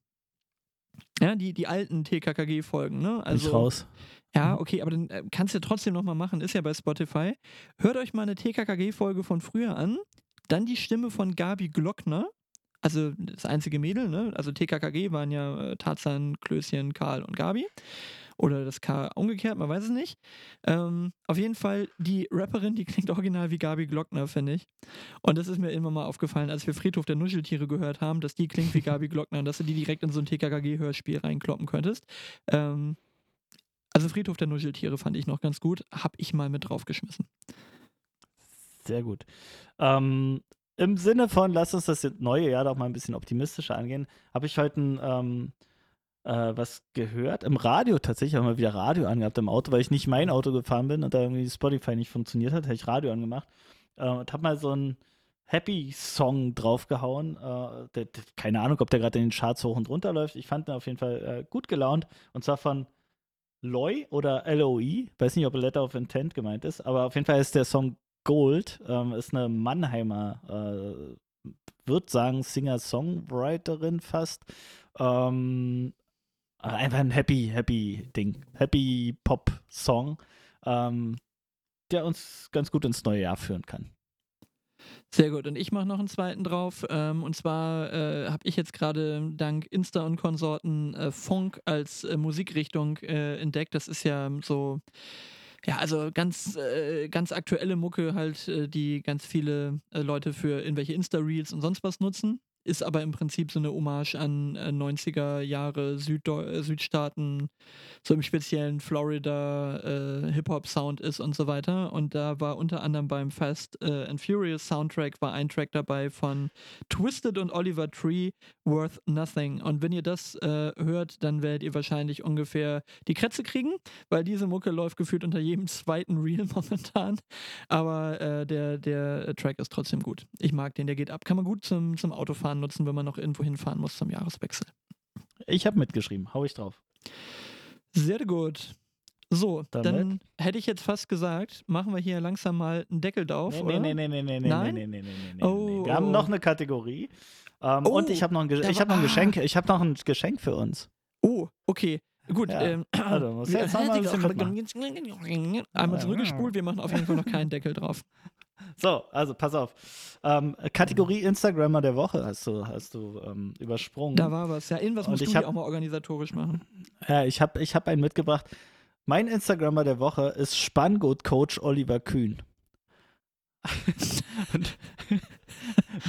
ja, die, die alten TKKG-Folgen, ne? Bin ich Also, raus. ja, okay, aber dann äh, kannst du trotzdem nochmal machen, ist ja bei Spotify. Hört euch mal eine TKKG-Folge von früher an, dann die Stimme von Gabi Glockner, also das einzige Mädel, ne? Also TKKG waren ja äh, Tarzan, Klößchen, Karl und Gabi. Oder das K umgekehrt, man weiß es nicht. Ähm, auf jeden Fall, die Rapperin, die klingt original wie Gabi Glockner, finde ich. Und das ist mir immer mal aufgefallen, als wir Friedhof der Nuscheltiere gehört haben, dass die klingt wie Gabi Glockner und dass du die direkt in so ein TKKG-Hörspiel reinkloppen könntest. Ähm, also Friedhof der Nuscheltiere fand ich noch ganz gut, hab ich mal mit draufgeschmissen. Sehr gut. Ähm, Im Sinne von, lass uns das neue Jahr doch mal ein bisschen optimistischer angehen, habe ich heute ein, ähm, äh, was gehört. Im Radio tatsächlich, habe mal wieder Radio angehabt im Auto, weil ich nicht mein Auto gefahren bin und da irgendwie Spotify nicht funktioniert hat, habe ich Radio angemacht äh, und habe mal so einen Happy-Song draufgehauen. Äh, der, der, keine Ahnung, ob der gerade in den Charts hoch und runter läuft. Ich fand ihn auf jeden Fall äh, gut gelaunt und zwar von Loy oder LOE. Weiß nicht, ob Letter of Intent gemeint ist, aber auf jeden Fall ist der Song Gold, ähm, ist eine Mannheimer äh, würde sagen Singer-Songwriterin fast. Ähm, einfach ein happy, happy Ding. Happy Pop-Song, ähm, der uns ganz gut ins neue Jahr führen kann. Sehr gut. Und ich mache noch einen zweiten drauf. Ähm, und zwar äh, habe ich jetzt gerade dank Insta und Konsorten äh, Funk als äh, Musikrichtung äh, entdeckt. Das ist ja so. Ja, also ganz, äh, ganz aktuelle Mucke halt, äh, die ganz viele Leute für irgendwelche Insta-Reels und sonst was nutzen ist aber im Prinzip so eine Hommage an äh, 90er Jahre Süddeu äh, Südstaaten, so im speziellen Florida äh, Hip-Hop-Sound ist und so weiter. Und da war unter anderem beim Fast äh, and Furious Soundtrack war ein Track dabei von Twisted und Oliver Tree, Worth Nothing. Und wenn ihr das äh, hört, dann werdet ihr wahrscheinlich ungefähr die Krätze kriegen, weil diese Mucke läuft gefühlt unter jedem zweiten Reel momentan. Aber äh, der, der Track ist trotzdem gut. Ich mag den, der geht ab. Kann man gut zum, zum Autofahren nutzen, wenn man noch irgendwo hinfahren muss zum Jahreswechsel. Ich habe mitgeschrieben, hau ich drauf. Sehr gut. So, Damit? dann hätte ich jetzt fast gesagt, machen wir hier langsam mal einen Deckel drauf, Nee, oder? nee, nee, nee, nee, nee, Nein? nee, nee, nee, nee, nee, Oh, nee. Wir haben oh. noch eine Kategorie. Ähm, Oh, und ich habe noch, ein, ich hab noch ein war- Geschenk. Ich habe noch ein Geschenk für uns. Oh, okay. Gut, Ja, ähm, also, muss jetzt mal ein einmal zurückgespult, wir machen auf jeden Fall noch keinen Deckel drauf. So, also pass auf. Ähm, Kategorie Instagrammer der Woche hast du, hast du ähm, übersprungen. Da war was. Ja, irgendwas musst ich du hab- auch mal organisatorisch machen. Ja, ich habe ich hab einen mitgebracht. Mein Instagrammer der Woche ist Spanngurt-Coach Oliver Kühn.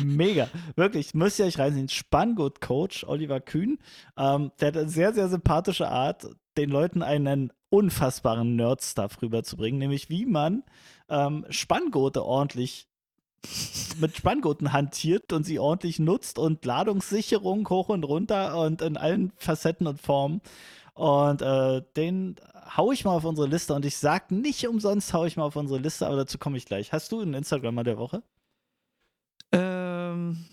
Mega, wirklich, müsst ihr euch reinziehen. Spanngurt-Coach Oliver Kühn, ähm, der hat eine sehr, sehr sympathische Art, den Leuten einen unfassbaren Nerd-Stuff rüberzubringen, nämlich wie man ähm, Spanngurte ordentlich mit Spanngurten hantiert und sie ordentlich nutzt und Ladungssicherung hoch und runter und in allen Facetten und Formen. Und äh, den hau ich mal auf unsere Liste und ich sag nicht umsonst hau ich mal auf unsere Liste, aber dazu komme ich gleich. Hast du einen Instagrammer der Woche? Ähm.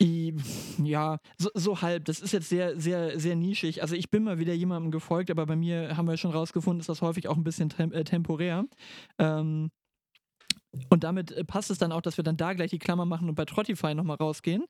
Ja, so, so halb. Das ist jetzt sehr, sehr, sehr nischig. Also ich bin mal wieder jemandem gefolgt, aber bei mir haben wir schon rausgefunden, ist das häufig auch ein bisschen tem äh, temporär. Ähm, und damit äh, passt es dann auch, dass wir dann da gleich die Klammer machen und bei Trottify nochmal rausgehen,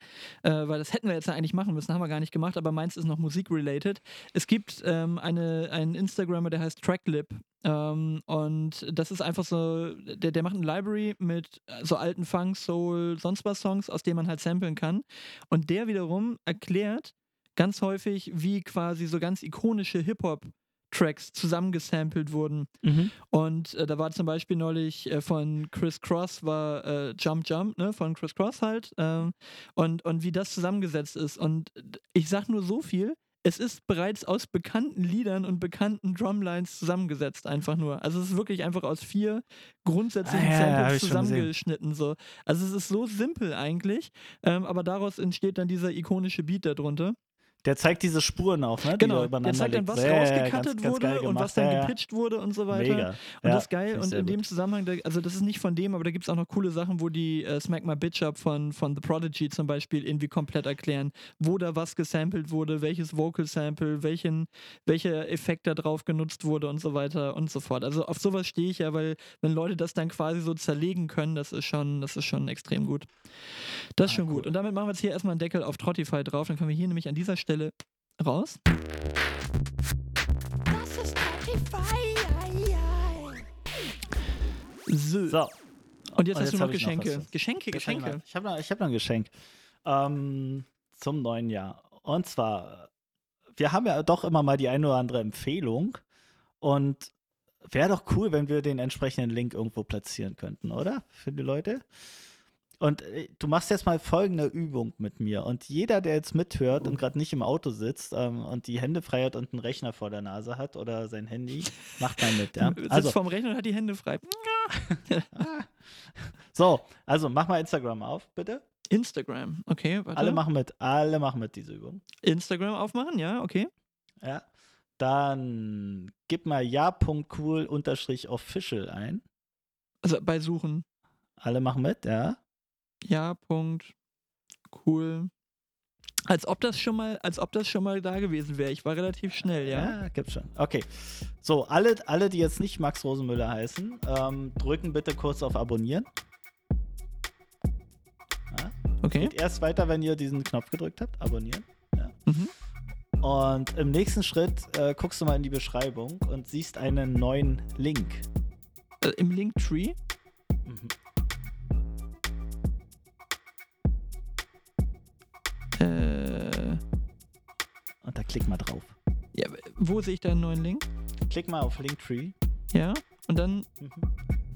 äh, weil das hätten wir jetzt ja eigentlich machen müssen, haben wir gar nicht gemacht, aber meins ist noch Musik-related. Es gibt ähm, eine, einen Instagrammer, der heißt Tracklip ähm, und das ist einfach so, der, der macht eine Library mit äh, so alten Funk, Soul, sonst was Songs, aus denen man halt samplen kann und der wiederum erklärt ganz häufig, wie quasi so ganz ikonische Hip-Hop Tracks zusammengesampelt wurden. Und äh, da war zum Beispiel neulich äh, von Chris Cross war äh, Jump Jump, ne, von Chris Cross halt. Ähm, und, und wie das zusammengesetzt ist. Und ich sag nur so viel. Es ist bereits aus bekannten Liedern und bekannten Drumlines zusammengesetzt, einfach nur. Also es ist wirklich einfach aus vier grundsätzlichen Ah, ja, ja, Samples gesehen. zusammengeschnitten. So. Also es ist so simpel eigentlich, ähm, aber daraus entsteht dann dieser ikonische Beat darunter. Der zeigt diese Spuren auf, ne? die Genau, er der zeigt dann, was Ja, ja, ja, ganz, wurde und was dann gepitcht wurde und so weiter. Mega. Und das ist geil. Und in dem gut. Zusammenhang, also das ist nicht von dem, aber da gibt es auch noch coole Sachen, wo die äh, Smack My Bitch Up von, von The Prodigy zum Beispiel irgendwie komplett erklären, wo da was gesampelt wurde, welches Vocal Sample, welchen, welcher Effekt da drauf genutzt wurde und so weiter und so fort. Also auf sowas stehe ich ja, weil wenn Leute das dann quasi so zerlegen können, das ist schon, das ist schon extrem gut. Das ist Ah, schon cool. gut. Und damit machen wir jetzt hier erstmal einen Deckel auf Trottify drauf. Dann können wir hier nämlich an dieser Stelle raus. Das ist Spotify. So. So, Und jetzt Und hast jetzt du noch ich noch Geschenke. was. Geschenke, ich Geschenke. habe noch, ich hab noch ein Geschenk ähm, zum neuen Jahr. Und zwar, wir haben ja doch immer mal die eine oder andere Empfehlung. Und wäre doch cool, wenn wir den entsprechenden Link irgendwo platzieren könnten, oder? Für die Leute. Und äh, du machst jetzt mal folgende Übung mit mir. Und jeder, der jetzt mithört und gerade nicht im Auto sitzt ähm, und die Hände frei hat und einen Rechner vor der Nase hat oder sein Handy, macht mal mit. Ja? Sitzt Also, vorm Rechner und hat die Hände frei. so, also mach mal Instagram auf, bitte. Instagram, okay, warte. Alle machen mit, alle machen mit diese Übung. Instagram aufmachen, ja, okay. Ja. Dann gib mal ja.cool-official ein. Also bei Suchen. Alle machen mit, ja. Ja, Punkt. Cool. Als ob das schon mal, als ob das schon mal da gewesen wäre. Ich war relativ schnell, ja. gibt's schon. Okay. So, alle, alle, die jetzt nicht Max Rosenmüller heißen, ähm, drücken bitte kurz auf Abonnieren. Ja. Okay. Geht erst weiter, wenn ihr diesen Knopf gedrückt habt, abonnieren. Ja. Mhm. Und im nächsten Schritt äh, guckst du mal in die Beschreibung und siehst einen neuen Link. Äh, Im Linktree. Mhm. Äh, Und da klick mal drauf. ja, wo sehe ich da einen neuen Link? Klick mal auf Linktree. Ja. Und dann Mhm.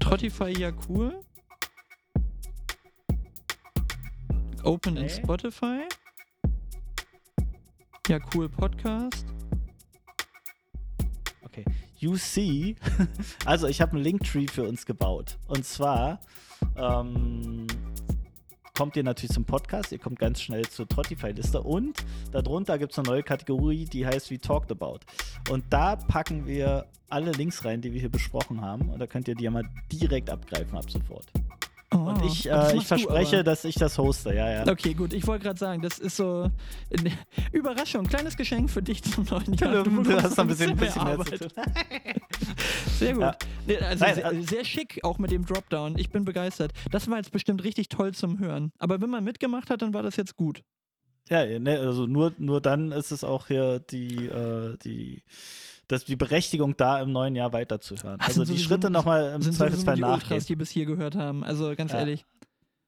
Spotify ja cool. Open in Okay. Spotify. Ja, cool Podcast. Okay. You see, also ich habe einen Linktree für uns gebaut. Und zwar ähm, kommt ihr natürlich zum Podcast, ihr kommt ganz schnell zur Spotify-Liste und darunter gibt es eine neue Kategorie, die heißt We Talked About. Und da packen wir alle Links rein, die wir hier besprochen haben. Und da könnt ihr die ja mal direkt abgreifen ab sofort. Oh, Und ich, äh, ich du verspreche, dass ich das hoste, ja, ja. Okay, gut. Ich wollte gerade sagen, das ist so eine Überraschung, kleines Geschenk für dich zum neuen Jahr. Du, bekommst hast ein bisschen, ein bisschen mehr tun. Sehr gut. Ja. Also Nein, sehr, also- sehr schick, auch mit dem Dropdown. Ich bin begeistert. Das war jetzt bestimmt richtig toll zum Hören. Aber wenn man mitgemacht hat, dann war das jetzt gut. Ja, ne, also nur, nur dann ist es auch hier die, äh, die, das, die Berechtigung da im neuen Jahr weiterzuhören. Also die sowieso- Schritte nochmal im sind Zweifelsfall nur die Ultras, nachgehen. die bis hier gehört haben. Also ganz Ja. ehrlich.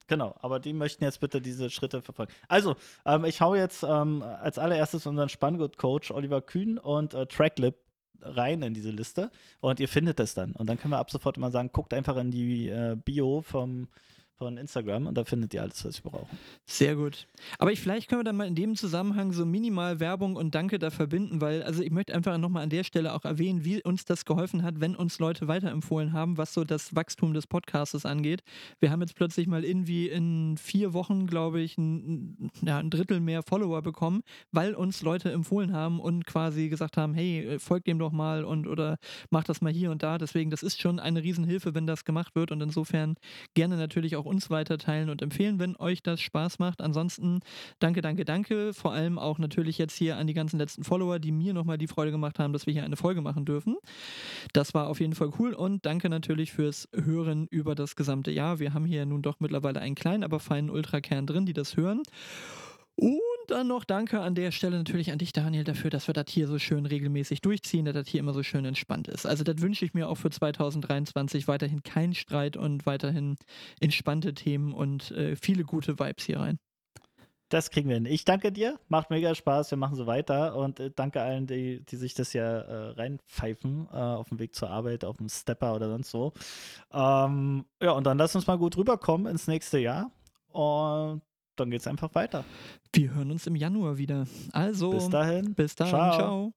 Genau, aber die möchten jetzt bitte diese Schritte verfolgen. Also, ähm, ich hau jetzt ähm, als allererstes unseren Spanngurt-Coach Oliver Kühn und äh, Tracklip rein in diese Liste und ihr findet es dann. Und dann können wir ab sofort immer sagen, guckt einfach in die äh, Bio vom, von Instagram und da findet ihr alles, was wir brauchen. Sehr gut. Aber ich, vielleicht können wir dann mal in dem Zusammenhang so minimal Werbung und Danke da verbinden, weil, also ich möchte einfach nochmal an der Stelle auch erwähnen, wie uns das geholfen hat, wenn uns Leute weiterempfohlen haben, was so das Wachstum des Podcastes angeht. Wir haben jetzt plötzlich mal irgendwie in vier Wochen, glaube ich, ein, ja, ein Drittel mehr Follower bekommen, weil uns Leute empfohlen haben und quasi gesagt haben, hey, folgt dem doch mal und oder macht das mal hier und da. Deswegen, das ist schon eine Riesenhilfe, wenn das gemacht wird und insofern gerne natürlich auch uns weiter teilen und empfehlen, wenn euch das Spaß macht. Ansonsten danke, danke, danke. Vor allem auch natürlich jetzt hier an die ganzen letzten Follower, die mir nochmal die Freude gemacht haben, dass wir hier eine Folge machen dürfen. Das war auf jeden Fall cool und danke natürlich fürs Hören über das gesamte Jahr. Wir haben hier nun doch mittlerweile einen kleinen, aber feinen Ultrakern drin, die das hören. Und dann noch danke an der Stelle natürlich an dich, Daniel, dafür, dass wir das hier so schön regelmäßig durchziehen, dass das hier immer so schön entspannt ist. Also das wünsche ich mir auch für 2023 weiterhin kein Streit und weiterhin entspannte Themen und äh, viele gute Vibes hier rein. Das kriegen wir hin. Ich danke dir, macht mega Spaß, wir machen so weiter und äh, danke allen, die, die sich das ja äh, reinpfeifen äh, auf dem Weg zur Arbeit, auf dem Stepper oder sonst so. Ähm, ja, und dann lass uns mal gut rüberkommen ins nächste Jahr und dann geht's einfach weiter. Wir hören uns im Januar wieder. Also, Bis dahin. bis dann. Ciao. Ciao.